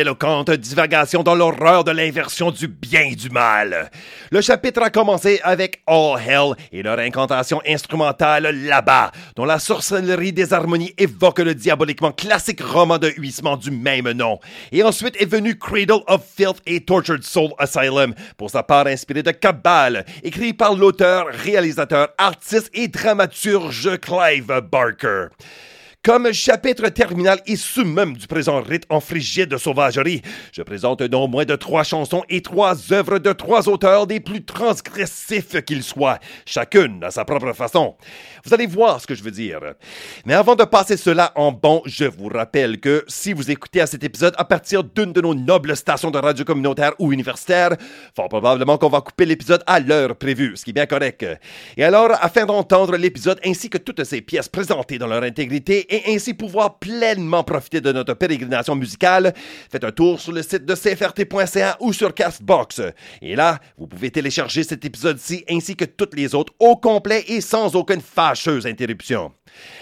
Deux éloquentes divagations dans l'horreur de l'inversion du bien et du mal. Le chapitre a commencé avec All Hell et leur incantation instrumentale là-bas, dont la sorcellerie des harmonies évoque le diaboliquement classique roman de huissement du même nom. Et ensuite est venu Cradle of Filth et Tortured Soul Asylum, pour sa part inspiré de Cabal, écrit par l'auteur, réalisateur, artiste et dramaturge Clive Barker. Comme chapitre terminal et summum du présent rite en frigide sauvagerie, je présente non moins de trois chansons et trois œuvres de trois auteurs des plus transgressifs qu'ils soient, chacune à sa propre façon. Vous allez voir ce que je veux dire. Mais avant de passer cela en bon, je vous rappelle que si vous écoutez à cet épisode à partir d'une de nos nobles stations de radio communautaire ou universitaire, fort probablement qu'on va couper l'épisode à l'heure prévue, ce qui est bien correct. Et alors, afin d'entendre l'épisode ainsi que toutes ces pièces présentées dans leur intégrité et ainsi pouvoir pleinement profiter de notre pérégrination musicale, faites un tour sur le site de cfrt.ca ou sur Castbox. Et là, vous pouvez télécharger cet épisode-ci ainsi que toutes les autres au complet et sans aucune fâcheuse interruption.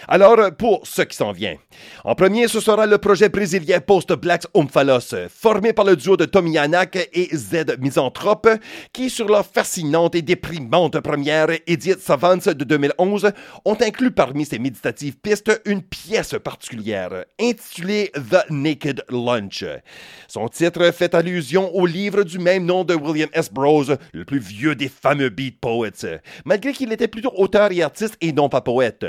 Alors, pour ce qui s'en vient. En premier, ce sera le projet brésilien Post-Blacks Omphalos, formé par le duo de Tommy Yanak et Z Misanthrope, qui, sur leur fascinante et déprimante première Idiot Savants de 2011, ont inclus parmi ces méditatives pistes une pièce particulière, intitulée The Naked Lunch. Son titre fait allusion au livre du même nom de William S. Burroughs, le plus vieux des fameux beat poets, malgré qu'il était plutôt auteur et artiste et non pas poète.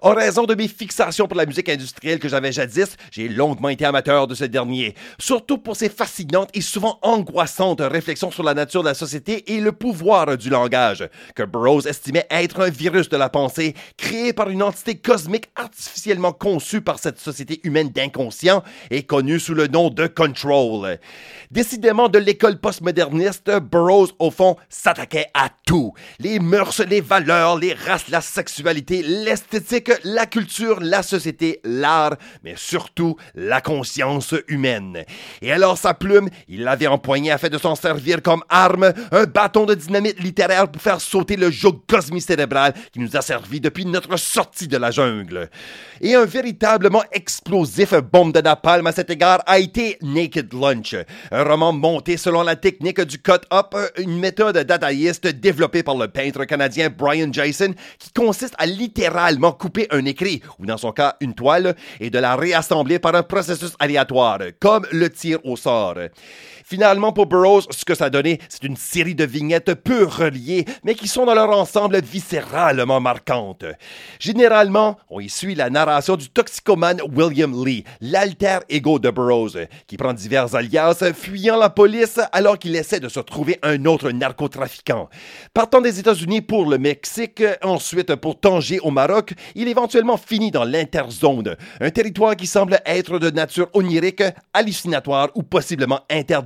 En raison de mes fixations pour la musique industrielle que j'avais jadis, j'ai longuement été amateur de ce dernier, surtout pour ses fascinantes et souvent angoissantes réflexions sur la nature de la société et le pouvoir du langage, que Burroughs estimait être un virus de la pensée créé par une entité cosmique artificiellement conçue par cette société humaine d'inconscient et connue sous le nom de Control. Décidément de l'école postmoderniste, Burroughs, au fond, s'attaquait à tout. Les mœurs, les valeurs, les races, la sexualité, l'esthétique, la culture, la société, l'art, mais surtout la conscience humaine. Et alors sa plume, il l'avait empoignée afin de s'en servir comme arme, un bâton de dynamite littéraire pour faire sauter le joug cosmi-cérébral qui nous a servi depuis notre sortie de la jungle. Et un véritablement explosif bombe de napalm à cet égard a été Naked Lunch, un roman monté selon la technique du cut-up, une méthode dadaïste développée par le peintre canadien Brian Jason qui consiste à littéralement couper un écrit, ou dans son cas une toile, et de la réassembler par un processus aléatoire, comme le tir au sort. Finalement, pour Burroughs, ce que ça donnait, c'est une série de vignettes peu reliées, mais qui sont dans leur ensemble viscéralement marquantes. Généralement, on y suit la narration du toxicomane William Lee, l'alter ego de Burroughs, qui prend divers alias, fuyant la police alors qu'il essaie de se trouver un autre narcotrafiquant. Partant des États-Unis pour le Mexique, ensuite pour Tanger au Maroc, il éventuellement finit dans l'interzone, un territoire qui semble être de nature onirique, hallucinatoire ou possiblement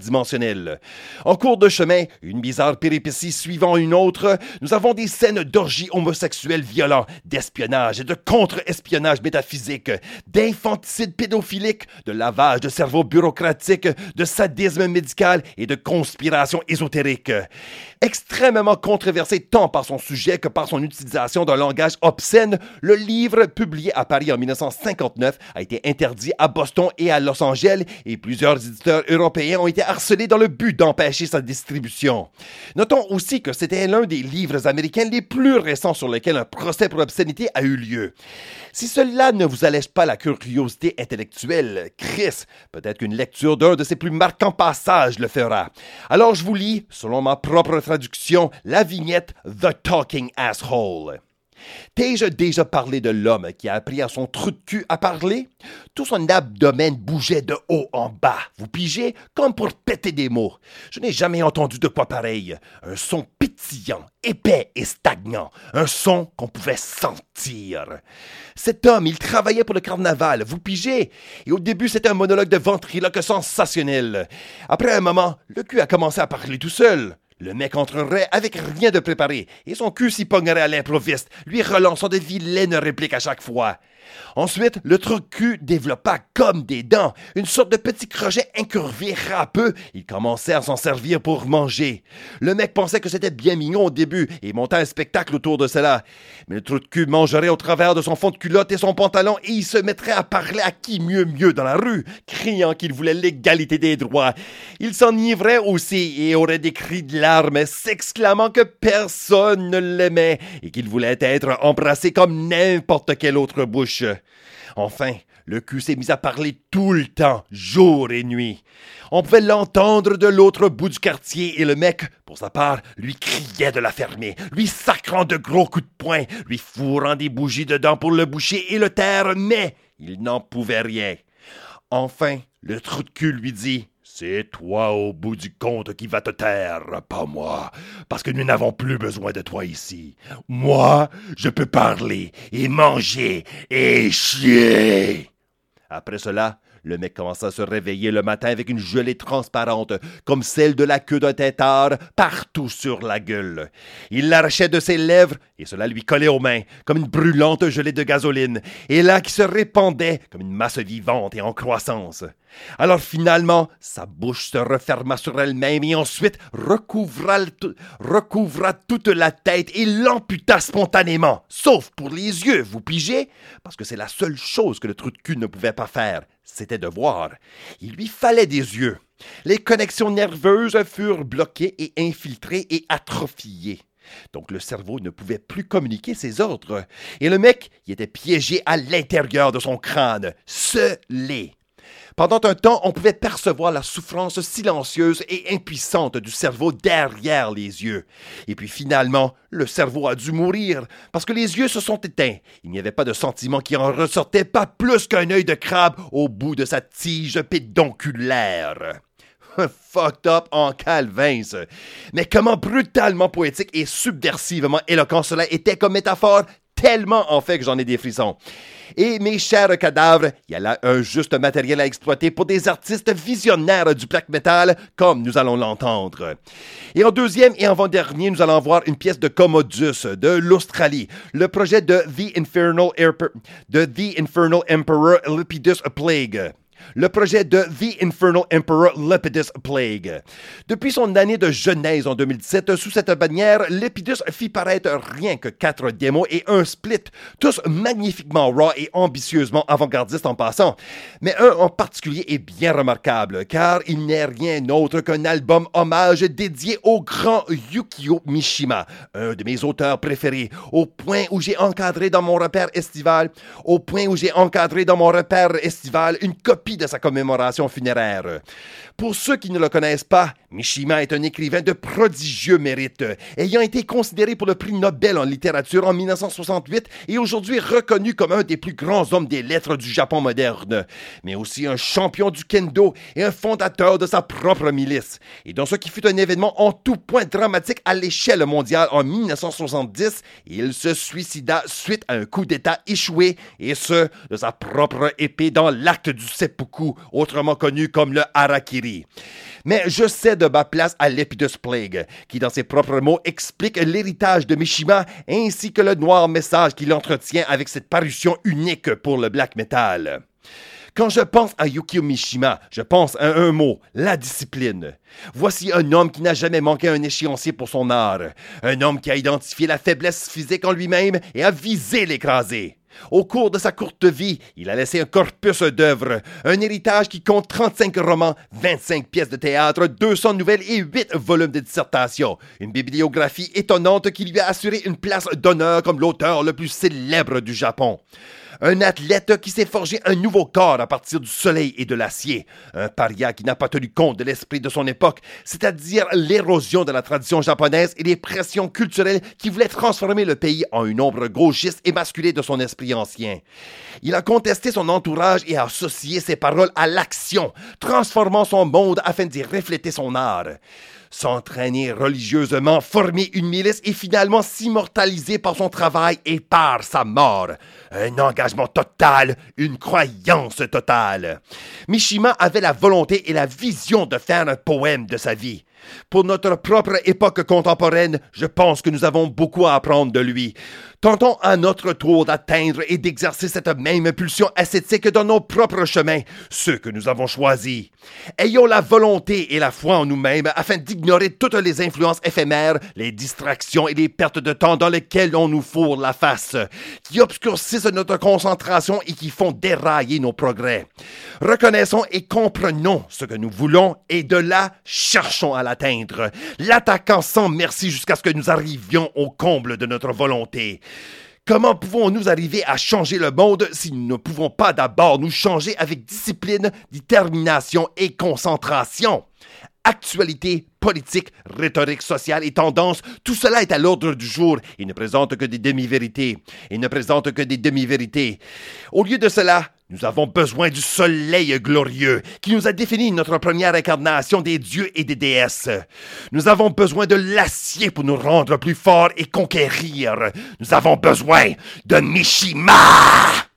interdimensionnel. En cours de chemin, une bizarre péripétie suivant une autre, nous avons des scènes d'orgies homosexuelles violents, d'espionnage et de contre-espionnage métaphysique, d'infanticide pédophilique, de lavage de cerveau bureaucratique, de sadisme médical et de conspiration ésotérique. Extrêmement controversé tant par son sujet que par son utilisation d'un langage obscène, le livre, publié à Paris en 1959, a été interdit à Boston et à Los Angeles et plusieurs éditeurs européens ont été harcelés dans le but d'empêcher sa distribution. Notons aussi que c'était l'un des livres américains les plus récents sur lesquels un procès pour obscénité a eu lieu. Si cela ne vous allège pas la curiosité intellectuelle, Chris, peut-être qu'une lecture d'un de ses plus marquants passages le fera. Alors je vous lis, selon ma propre traduction, la vignette The Talking Asshole. T'ai-je déjà parlé de l'homme qui a appris à son trou de cul à parler? Tout son abdomen bougeait de haut en bas, vous pigez, comme pour péter des mots. Je n'ai jamais entendu de quoi pareil. Un son pétillant, épais et stagnant. Un son qu'on pouvait sentir. Cet homme, il travaillait pour le carnaval, vous pigez? Et au début, c'était un monologue de ventriloque sensationnel. Après un moment, le cul a commencé à parler tout seul. Le mec entrerait avec rien de préparé, et son cul s'y pognerait à l'improviste, lui relançant de vilaines répliques à chaque fois. Ensuite, le truc cul développa comme des dents, une sorte de petit crochet incurvé râpeux. Il commençait à s'en servir pour manger. Le mec pensait que c'était bien mignon au début et monta un spectacle autour de cela. Mais le trou de cul mangerait au travers de son fond de culotte et son pantalon et il se mettrait à parler à qui mieux mieux dans la rue, criant qu'il voulait l'égalité des droits. Il s'enivrait aussi et aurait des cris de larmes, s'exclamant que personne ne l'aimait et qu'il voulait être embrassé comme n'importe quelle autre bouche. Enfin, le cul s'est mis à parler tout le temps, jour et nuit. On pouvait l'entendre de l'autre bout du quartier et le mec, pour sa part, lui criait de la fermer, lui sacrant de gros coups de poing, lui fourrant des bougies dedans pour le boucher et le taire, mais il n'en pouvait rien. Enfin, le trou de cul lui dit c'est toi au bout du compte qui va te taire, pas moi, parce que nous n'avons plus besoin de toi ici. Moi, je peux parler et manger et chier. Après cela, le mec commença à se réveiller le matin avec une gelée transparente, comme celle de la queue d'un tétard, partout sur la gueule. Il l'arrachait de ses lèvres, et cela lui collait aux mains, comme une brûlante gelée de gasoline, et là qui se répandait comme une masse vivante et en croissance. Alors finalement, sa bouche se referma sur elle-même et ensuite recouvra, toute la tête et l'amputa spontanément, sauf pour les yeux, vous pigez, parce que c'est la seule chose que le trou de cul ne pouvait pas faire, c'était de voir. Il lui fallait des yeux. Les connexions nerveuses furent bloquées et infiltrées et atrophiées. Donc le cerveau ne pouvait plus communiquer ses ordres. Et le mec y était piégé à l'intérieur de son crâne, scellé. Pendant un temps, on pouvait percevoir la souffrance silencieuse et impuissante du cerveau derrière les yeux. Et puis finalement, le cerveau a dû mourir parce que les yeux se sont éteints. Il n'y avait pas de sentiment qui en ressortait, pas plus qu'un œil de crabe au bout de sa tige pédonculaire. [laughs] Fucked up en calvin, Mais comment brutalement poétique et subversivement éloquent cela était comme métaphore, tellement en fait que j'en ai des frissons. Et mes chers cadavres, il y a là un juste matériel à exploiter pour des artistes visionnaires du black metal, comme nous allons l'entendre. Et en deuxième et avant-dernier, nous allons voir une pièce de Commodus de l'Australie, le projet de The Infernal, de The Emperor Plague le projet de The Infernal Emperor Lepidus Plague. Depuis son année de genèse en 2017, sous cette bannière, Lepidus fit paraître rien que quatre démos et un split, tous magnifiquement raw et ambitieusement avant-gardistes en passant. Mais un en particulier est bien remarquable, car il n'est rien d'autre qu'un album hommage dédié au grand Yukio Mishima, un de mes auteurs préférés, au point où j'ai encadré dans mon repère estival, au point où j'ai encadré dans mon repère estival une copie de sa commémoration funéraire. Pour ceux qui ne le connaissent pas, Mishima est un écrivain de prodigieux mérite, ayant été considéré pour le prix Nobel en littérature en 1968 et aujourd'hui reconnu comme un des plus grands hommes des lettres du Japon moderne, mais aussi un champion du kendo et un fondateur de sa propre milice. Et dans ce qui fut un événement en tout point dramatique à l'échelle mondiale en 1970, il se suicida suite à un coup d'État échoué, et ce, de sa propre épée dans l'acte du seppuku, autrement connu comme le harakiri. Mais je cède ma place à l'Epidus Plague, qui dans ses propres mots explique l'héritage de Mishima ainsi que le noir message qu'il entretient avec cette parution unique pour le black metal. Quand je pense à Yukio Mishima, je pense à un mot, la discipline. Voici un homme qui n'a jamais manqué un échéancier pour son art, un homme qui a identifié la faiblesse physique en lui-même et a visé l'écraser. Au cours de sa courte vie, il a laissé un corpus d'œuvres, un héritage qui compte 35 romans, 25 pièces de théâtre, 200 nouvelles et 8 volumes de dissertation. Une bibliographie étonnante qui lui a assuré une place d'honneur comme l'auteur le plus célèbre du Japon. Un athlète qui s'est forgé un nouveau corps à partir du soleil et de l'acier. Un paria qui n'a pas tenu compte de l'esprit de son époque, c'est-à-dire l'érosion de la tradition japonaise et les pressions culturelles qui voulaient transformer le pays en une ombre gauchiste et masculée de son esprit ancien. Il a contesté son entourage et a associé ses paroles à l'action, transformant son monde afin d'y refléter son art s'entraîner religieusement, former une milice et finalement s'immortaliser par son travail et par sa mort. Un engagement total, une croyance totale. Mishima avait la volonté et la vision de faire un poème de sa vie. Pour notre propre époque contemporaine, je pense que nous avons beaucoup à apprendre de lui. Tentons à notre tour d'atteindre et d'exercer cette même pulsion ascétique dans nos propres chemins, ceux que nous avons choisis. Ayons la volonté et la foi en nous-mêmes afin d'ignorer toutes les influences éphémères, les distractions et les pertes de temps dans lesquelles on nous fourre la face, qui obscurcissent notre concentration et qui font dérailler nos progrès. Reconnaissons et comprenons ce que nous voulons et de là cherchons à l'atteindre, l'attaquant sans merci jusqu'à ce que nous arrivions au comble de notre volonté. Comment pouvons-nous arriver à changer le monde si nous ne pouvons pas d'abord nous changer avec discipline, détermination et concentration? Actualité, politique, rhétorique sociale et tendance, tout cela est à l'ordre du jour et ne présente que des demi-vérités. Il ne présente que des demi-vérités. Au lieu de cela, nous avons besoin du soleil glorieux qui nous a défini notre première incarnation des dieux et des déesses. Nous avons besoin de l'acier pour nous rendre plus forts et conquérir. Nous avons besoin de Mishima.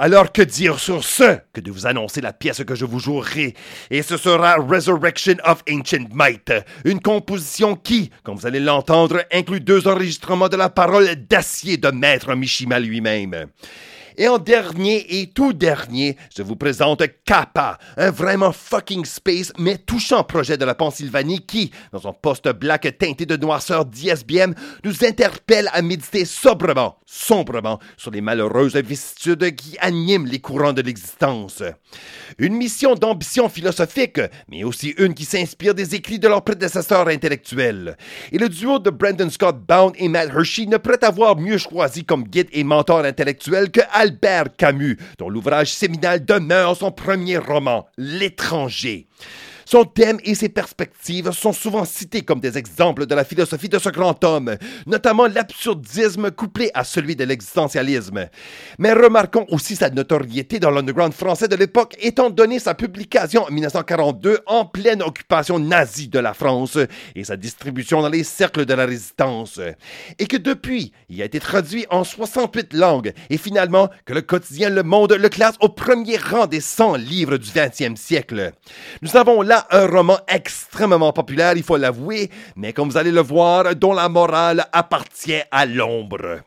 Alors que dire sur ce que de vous annoncer la pièce que je vous jouerai, et ce sera Resurrection of Ancient Might, une composition qui, comme vous allez l'entendre, inclut deux enregistrements de la parole d'acier de Maître Mishima lui-même. Et en dernier et tout dernier, je vous présente Kappa, un vraiment fucking space mais touchant projet de la Pennsylvanie qui, dans son poste black teinté de noirceur d'ISBM, nous interpelle à méditer sobrement, sombrement sur les malheureuses vicissitudes qui animent les courants de l'existence. Une mission d'ambition philosophique, mais aussi une qui s'inspire des écrits de leurs prédécesseurs intellectuels. Et le duo de Brandon Scott Bound et Matt Hershey ne pourrait avoir mieux choisi comme guide et mentor intellectuel que Albert Camus, dont l'ouvrage séminal demeure son premier roman, L'étranger. Son thème et ses perspectives sont souvent cités comme des exemples de la philosophie de ce grand homme, notamment l'absurdisme couplé à celui de l'existentialisme. Mais remarquons aussi sa notoriété dans l'underground français de l'époque, étant donné sa publication en 1942 en pleine occupation nazie de la France et sa distribution dans les cercles de la résistance. Et que depuis, il a été traduit en 68 langues et finalement que le quotidien Le Monde le classe au premier rang des 100 livres du 20e siècle. Nous avons là un roman extrêmement populaire, il faut l'avouer, mais comme vous allez le voir, dont la morale appartient à l'ombre.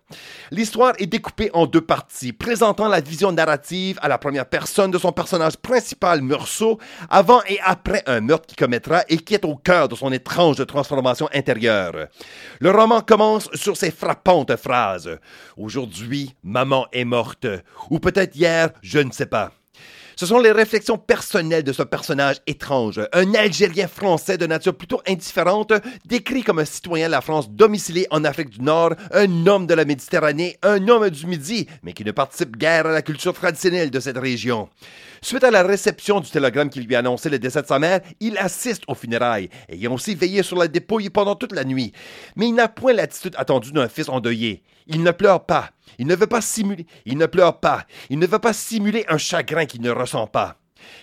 L'histoire est découpée en deux parties, présentant la vision narrative à la première personne de son personnage principal, Meursault, avant et après un meurtre qu'il commettra et qui est au cœur de son étrange transformation intérieure. Le roman commence sur ces frappantes phrases. Aujourd'hui, maman est morte. Ou peut-être hier, je ne sais pas. Ce sont les réflexions personnelles de ce personnage étrange, un Algérien français de nature plutôt indifférente, décrit comme un citoyen de la France domicilié en Afrique du Nord, un homme de la Méditerranée, un homme du Midi, mais qui ne participe guère à la culture traditionnelle de cette région. Suite à la réception du télégramme qui lui annonçait le décès de sa mère, il assiste aux funérailles, ayant aussi veillé sur la dépouille pendant toute la nuit. Mais il n'a point l'attitude attendue d'un fils endeuillé. Il ne pleure pas. Il ne veut pas simuler. Il ne pleure pas. Il ne veut pas simuler un chagrin qu'il ne ressent pas.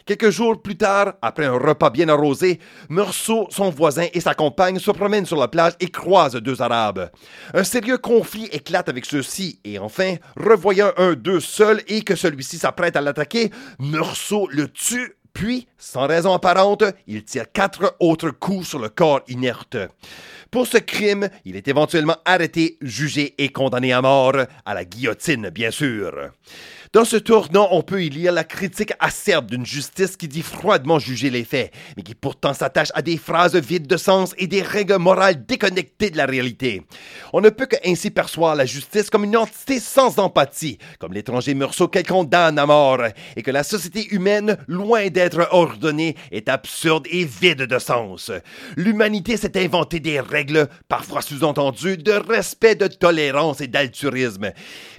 Quelques jours plus tard, après un repas bien arrosé, Meursault, son voisin et sa compagne se promènent sur la plage et croisent deux Arabes. Un sérieux conflit éclate avec ceux-ci et enfin, revoyant un d'eux seul et que celui-ci s'apprête à l'attaquer, Meursault le tue puis, sans raison apparente, il tire quatre autres coups sur le corps inerte. Pour ce crime, il est éventuellement arrêté, jugé et condamné à mort, à la guillotine, bien sûr. Dans ce tournant, on peut y lire la critique acerbe d'une justice qui dit froidement juger les faits, mais qui pourtant s'attache à des phrases vides de sens et des règles morales déconnectées de la réalité. On ne peut que ainsi percevoir la justice comme une entité sans empathie, comme l'étranger Meursault qu'elle condamne à mort, et que la société humaine, loin d'être ordonnée, est absurde et vide de sens. L'humanité s'est inventé des règles, parfois sous-entendues, de respect, de tolérance et d'altruisme.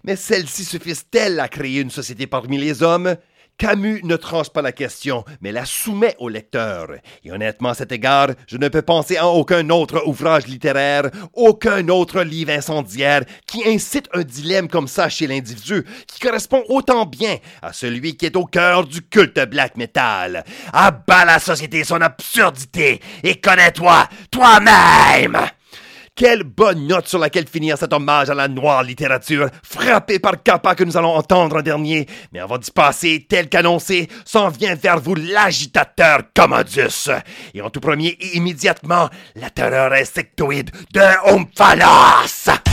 Mais celles-ci suffisent-elles à créer une société parmi les hommes? Camus ne tranche pas la question, mais la soumet au lecteur. Et honnêtement, à cet égard, je ne peux penser à aucun autre ouvrage littéraire, aucun autre livre incendiaire qui incite un dilemme comme ça chez l'individu, qui correspond autant bien à celui qui est au cœur du culte black metal. Abat la société son absurdité et connais-toi toi-même! Quelle bonne note sur laquelle finir cet hommage à la noire littérature, frappé par Kappa que nous allons entendre en dernier. Mais avant d'y passer, tel qu'annoncé, s'en vient vers vous l'agitateur Commodus. Et en tout premier et immédiatement, la terreur insectoïde de Omphalos.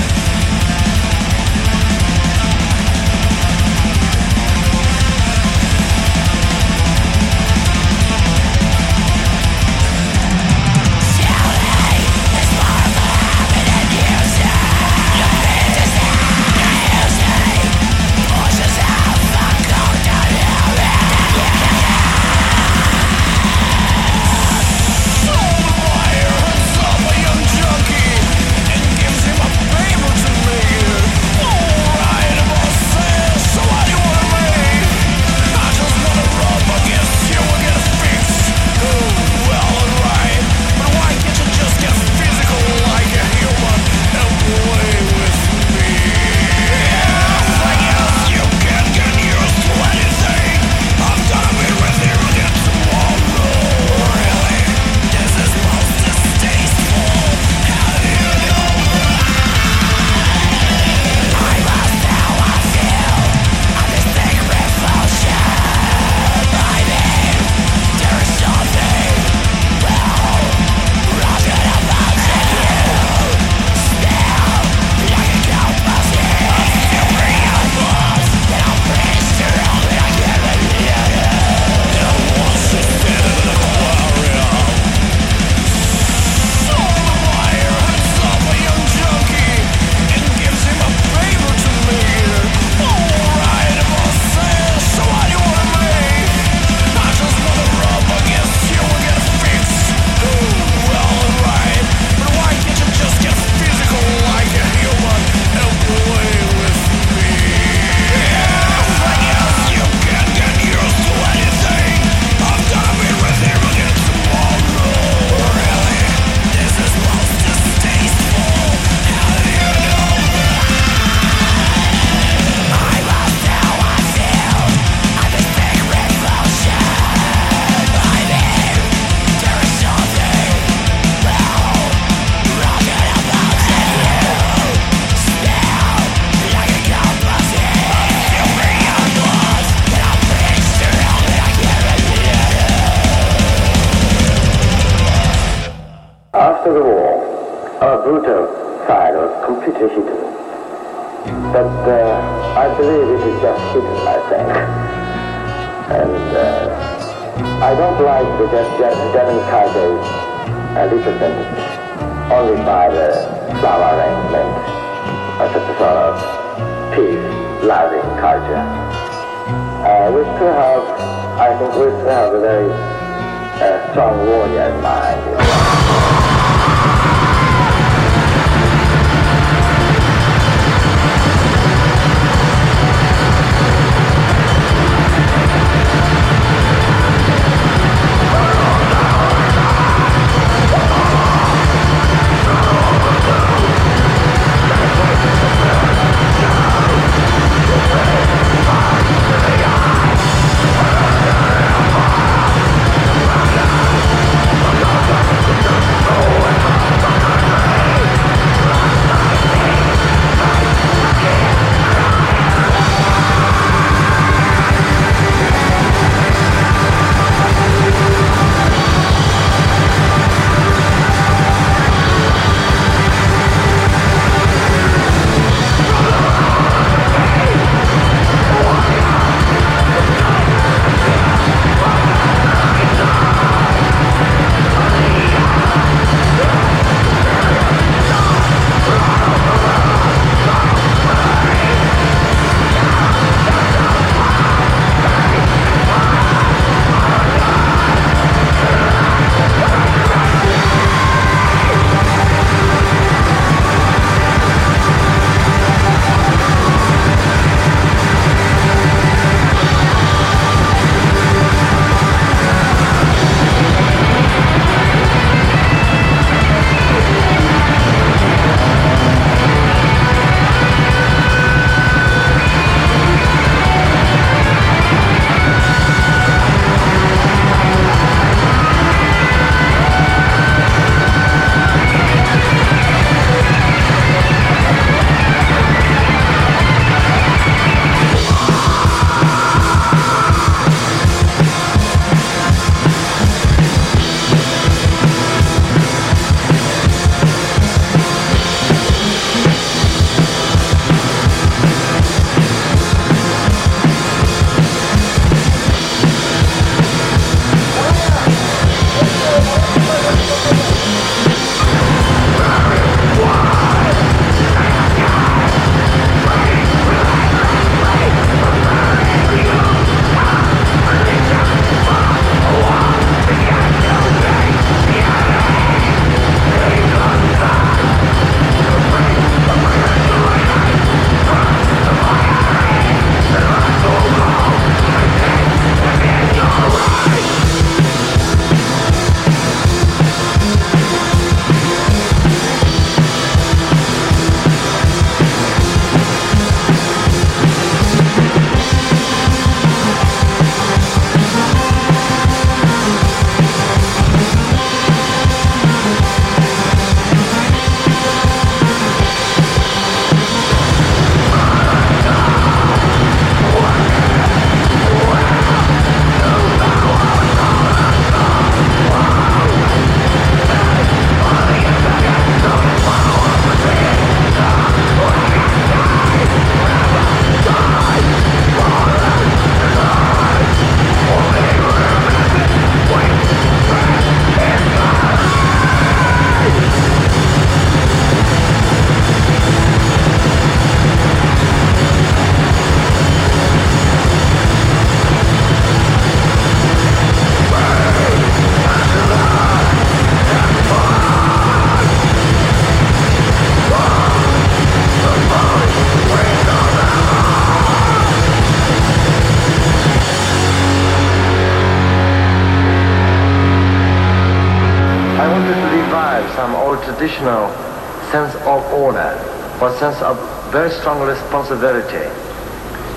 Or sense of very strong responsibility,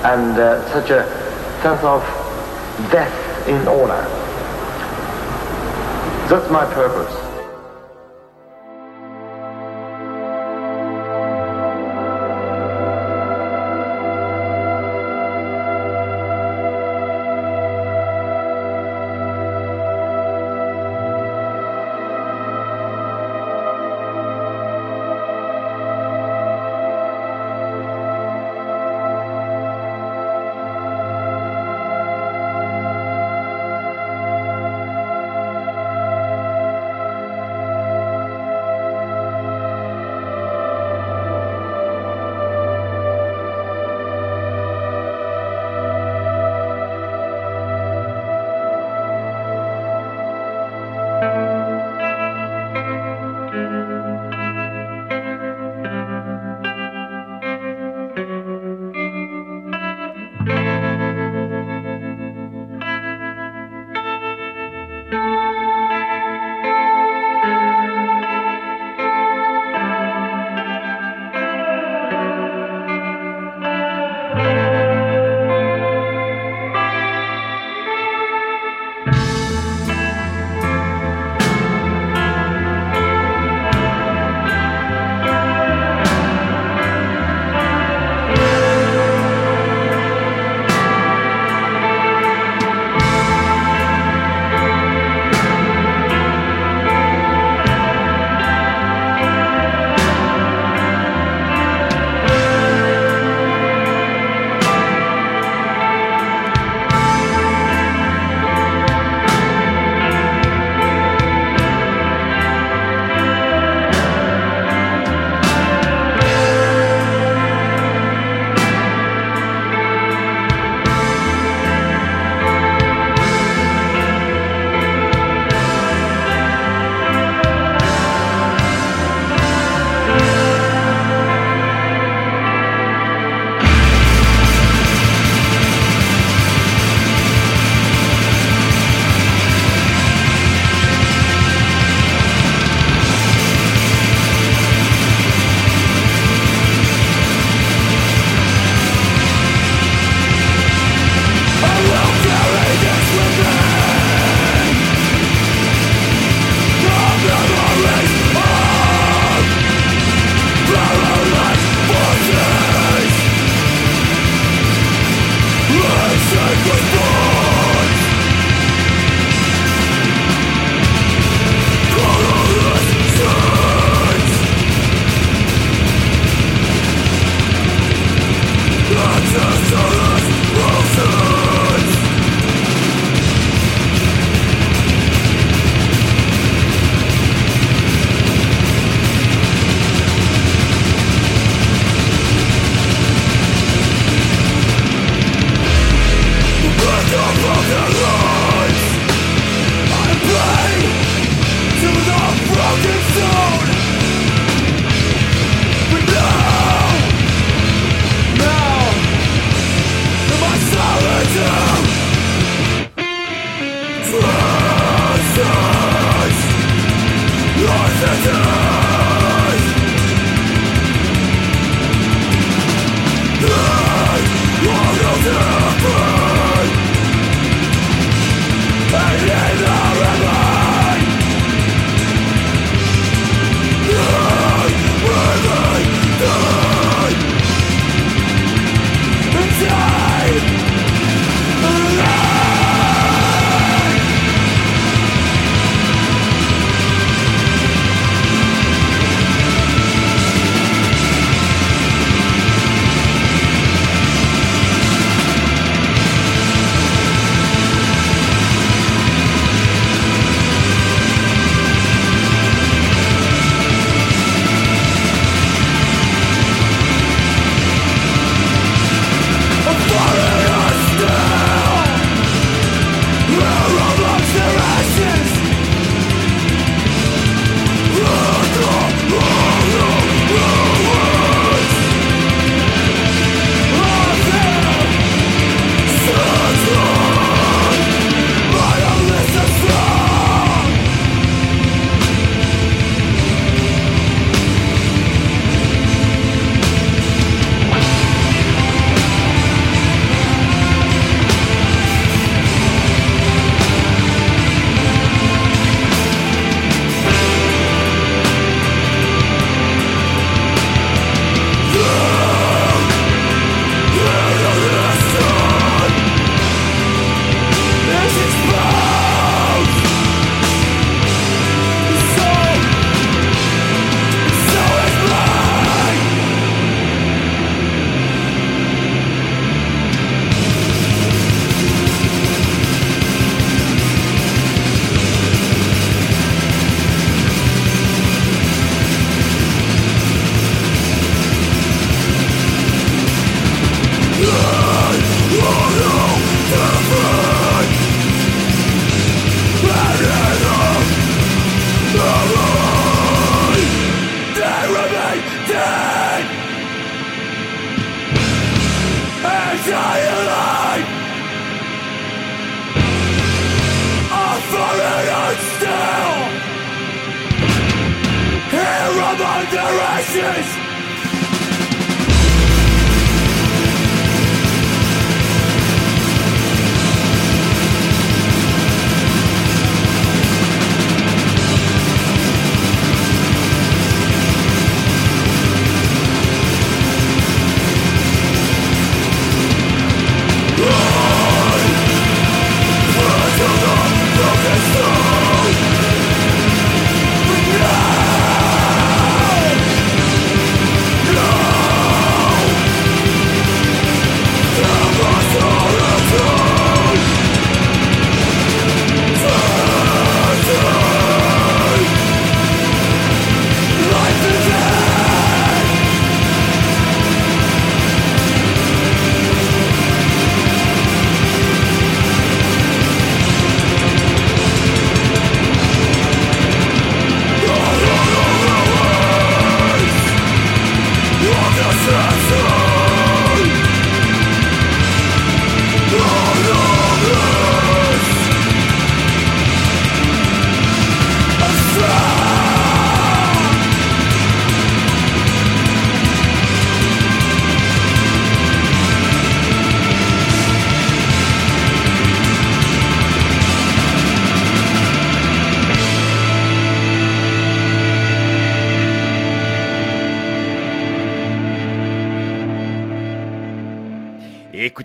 and uh, such a sense of death in honor. That's my purpose.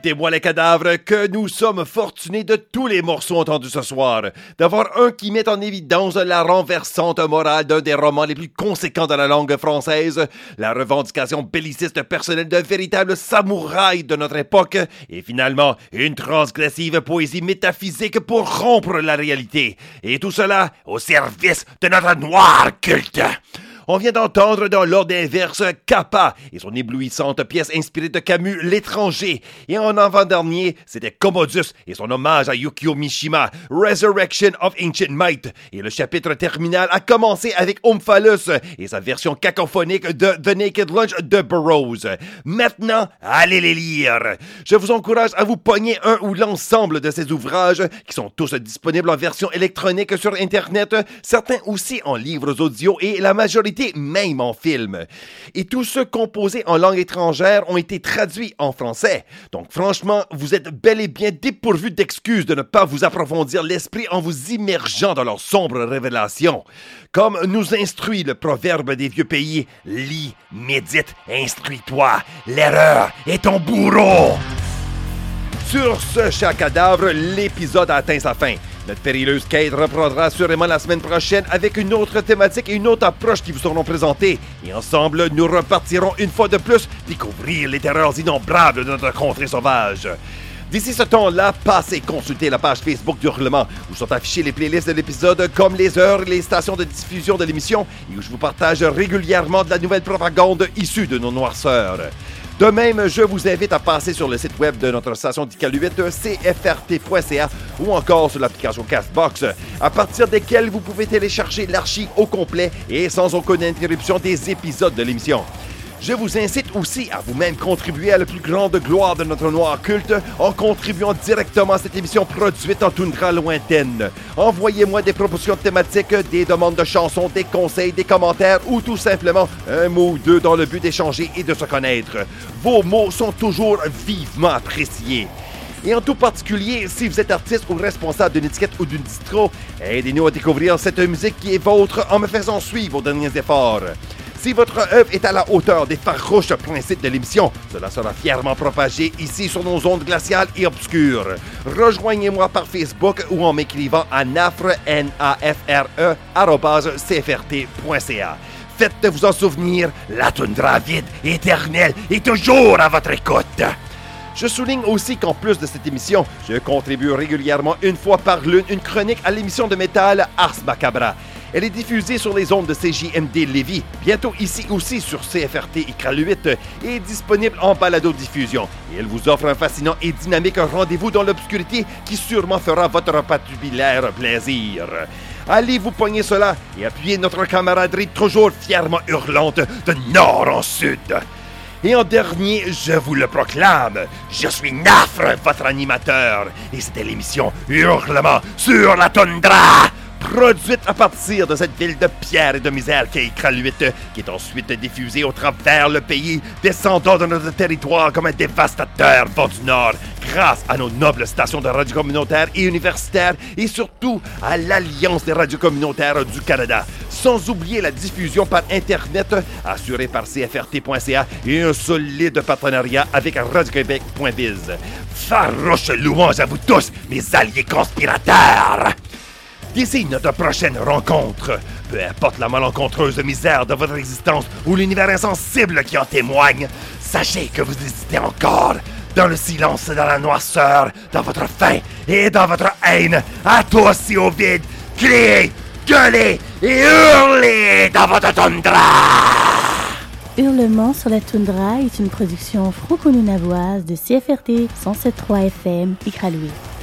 Écoutez-moi les cadavres, que nous sommes fortunés de tous les morceaux entendus ce soir, d'avoir un qui met en évidence la renversante morale d'un des romans les plus conséquents de la langue française, la revendication belliciste personnelle d'un véritable samouraï de notre époque, et finalement une transgressive poésie métaphysique pour rompre la réalité, et tout cela au service de notre noir culte. On vient d'entendre dans l'ordre inverse Kappa et son éblouissante pièce inspirée de Camus L'étranger. Et en avant-dernier, c'était Commodus et son hommage à Yukio Mishima, Resurrection of Ancient Might. Et le chapitre terminal a commencé avec Omphalus et sa version cacophonique de The Naked Lunch de Burroughs. Maintenant, allez les lire. Je vous encourage à vous pogner un ou l'ensemble de ces ouvrages qui sont tous disponibles en version électronique sur Internet, certains aussi en livres audio et la majorité même en film. Et tous ceux composés en langue étrangère ont été traduits en français. Donc franchement, vous êtes bel et bien dépourvu d'excuses de ne pas vous approfondir l'esprit en vous immergeant dans leurs sombres révélations. Comme nous instruit le proverbe des vieux pays, lis, médite, instruis-toi. L'erreur est ton bourreau. Sur ce chat cadavre, l'épisode a atteint sa fin. Notre périleuse quête reprendra sûrement la semaine prochaine avec une autre thématique et une autre approche qui vous seront présentées. Et ensemble, nous repartirons une fois de plus découvrir les terreurs innombrables de notre contrée sauvage. D'ici ce temps-là, passez consulter la page Facebook d'Hurlement où sont affichées les playlists de l'épisode comme les heures et les stations de diffusion de l'émission et où je vous partage régulièrement de la nouvelle propagande issue de nos noirceurs. De même, je vous invite à passer sur le site web de notre station d'Icaluit, cfrt.ca, ou encore sur l'application Castbox, à partir desquelles vous pouvez télécharger l'archive au complet et sans aucune interruption des épisodes de l'émission. Je vous incite aussi à vous-même contribuer à la plus grande gloire de notre noir culte en contribuant directement à cette émission produite en toundra lointaine. Envoyez-moi des propositions thématiques, des demandes de chansons, des conseils, des commentaires ou tout simplement un mot ou deux dans le but d'échanger et de se connaître. Vos mots sont toujours vivement appréciés. Et en tout particulier, si vous êtes artiste ou responsable d'une étiquette ou d'une distro, aidez-nous à découvrir cette musique qui est vôtre en me faisant suivre vos derniers efforts. Si votre œuvre est à la hauteur des farouches principes de l'émission, cela sera fièrement propagé ici sur nos ondes glaciales et obscures. Rejoignez-moi par Facebook ou en m'écrivant à nafre, n a f r e cfrt.ca. Faites-vous en souvenir, la toundra vide, éternelle, est toujours à votre écoute. Je souligne aussi qu'en plus de cette émission, je contribue régulièrement une fois par lune une chronique à l'émission de métal Ars Macabra. Elle est diffusée sur les ondes de CJMD Lévis, bientôt ici aussi sur CFRT Iqaluit et disponible en balado-diffusion. Elle vous offre un fascinant et dynamique rendez-vous dans l'obscurité qui sûrement fera votre patubulaire plaisir. Allez vous pogner cela et appuyez notre camaraderie toujours fièrement hurlante de nord en sud. Et en dernier, je vous le proclame, je suis Nafre, votre animateur, et c'était l'émission Hurlement sur la tundra. Produite à partir de cette ville de pierre et de misère qui est Iqaluit, qui est ensuite diffusée au travers le pays, descendant de notre territoire comme un dévastateur vent du Nord, grâce à nos nobles stations de radio communautaires et universitaires, et surtout à l'Alliance des radios communautaires du Canada, sans oublier la diffusion par Internet assurée par CFRT.ca et un solide partenariat avec Radio-Québec.biz. Farouche louange à vous tous, mes alliés conspirateurs! D'ici notre prochaine rencontre, peu importe la malencontreuse misère de votre existence ou l'univers insensible qui en témoigne, sachez que vous hésitez encore dans le silence et dans la noirceur, dans votre faim et dans votre haine, à toi aussi au vide, criez, gueulez et hurlez dans votre tundra! Hurlement sur la toundra est une production franco-nunavoise de CFRT 107.3 FM Iqaluit.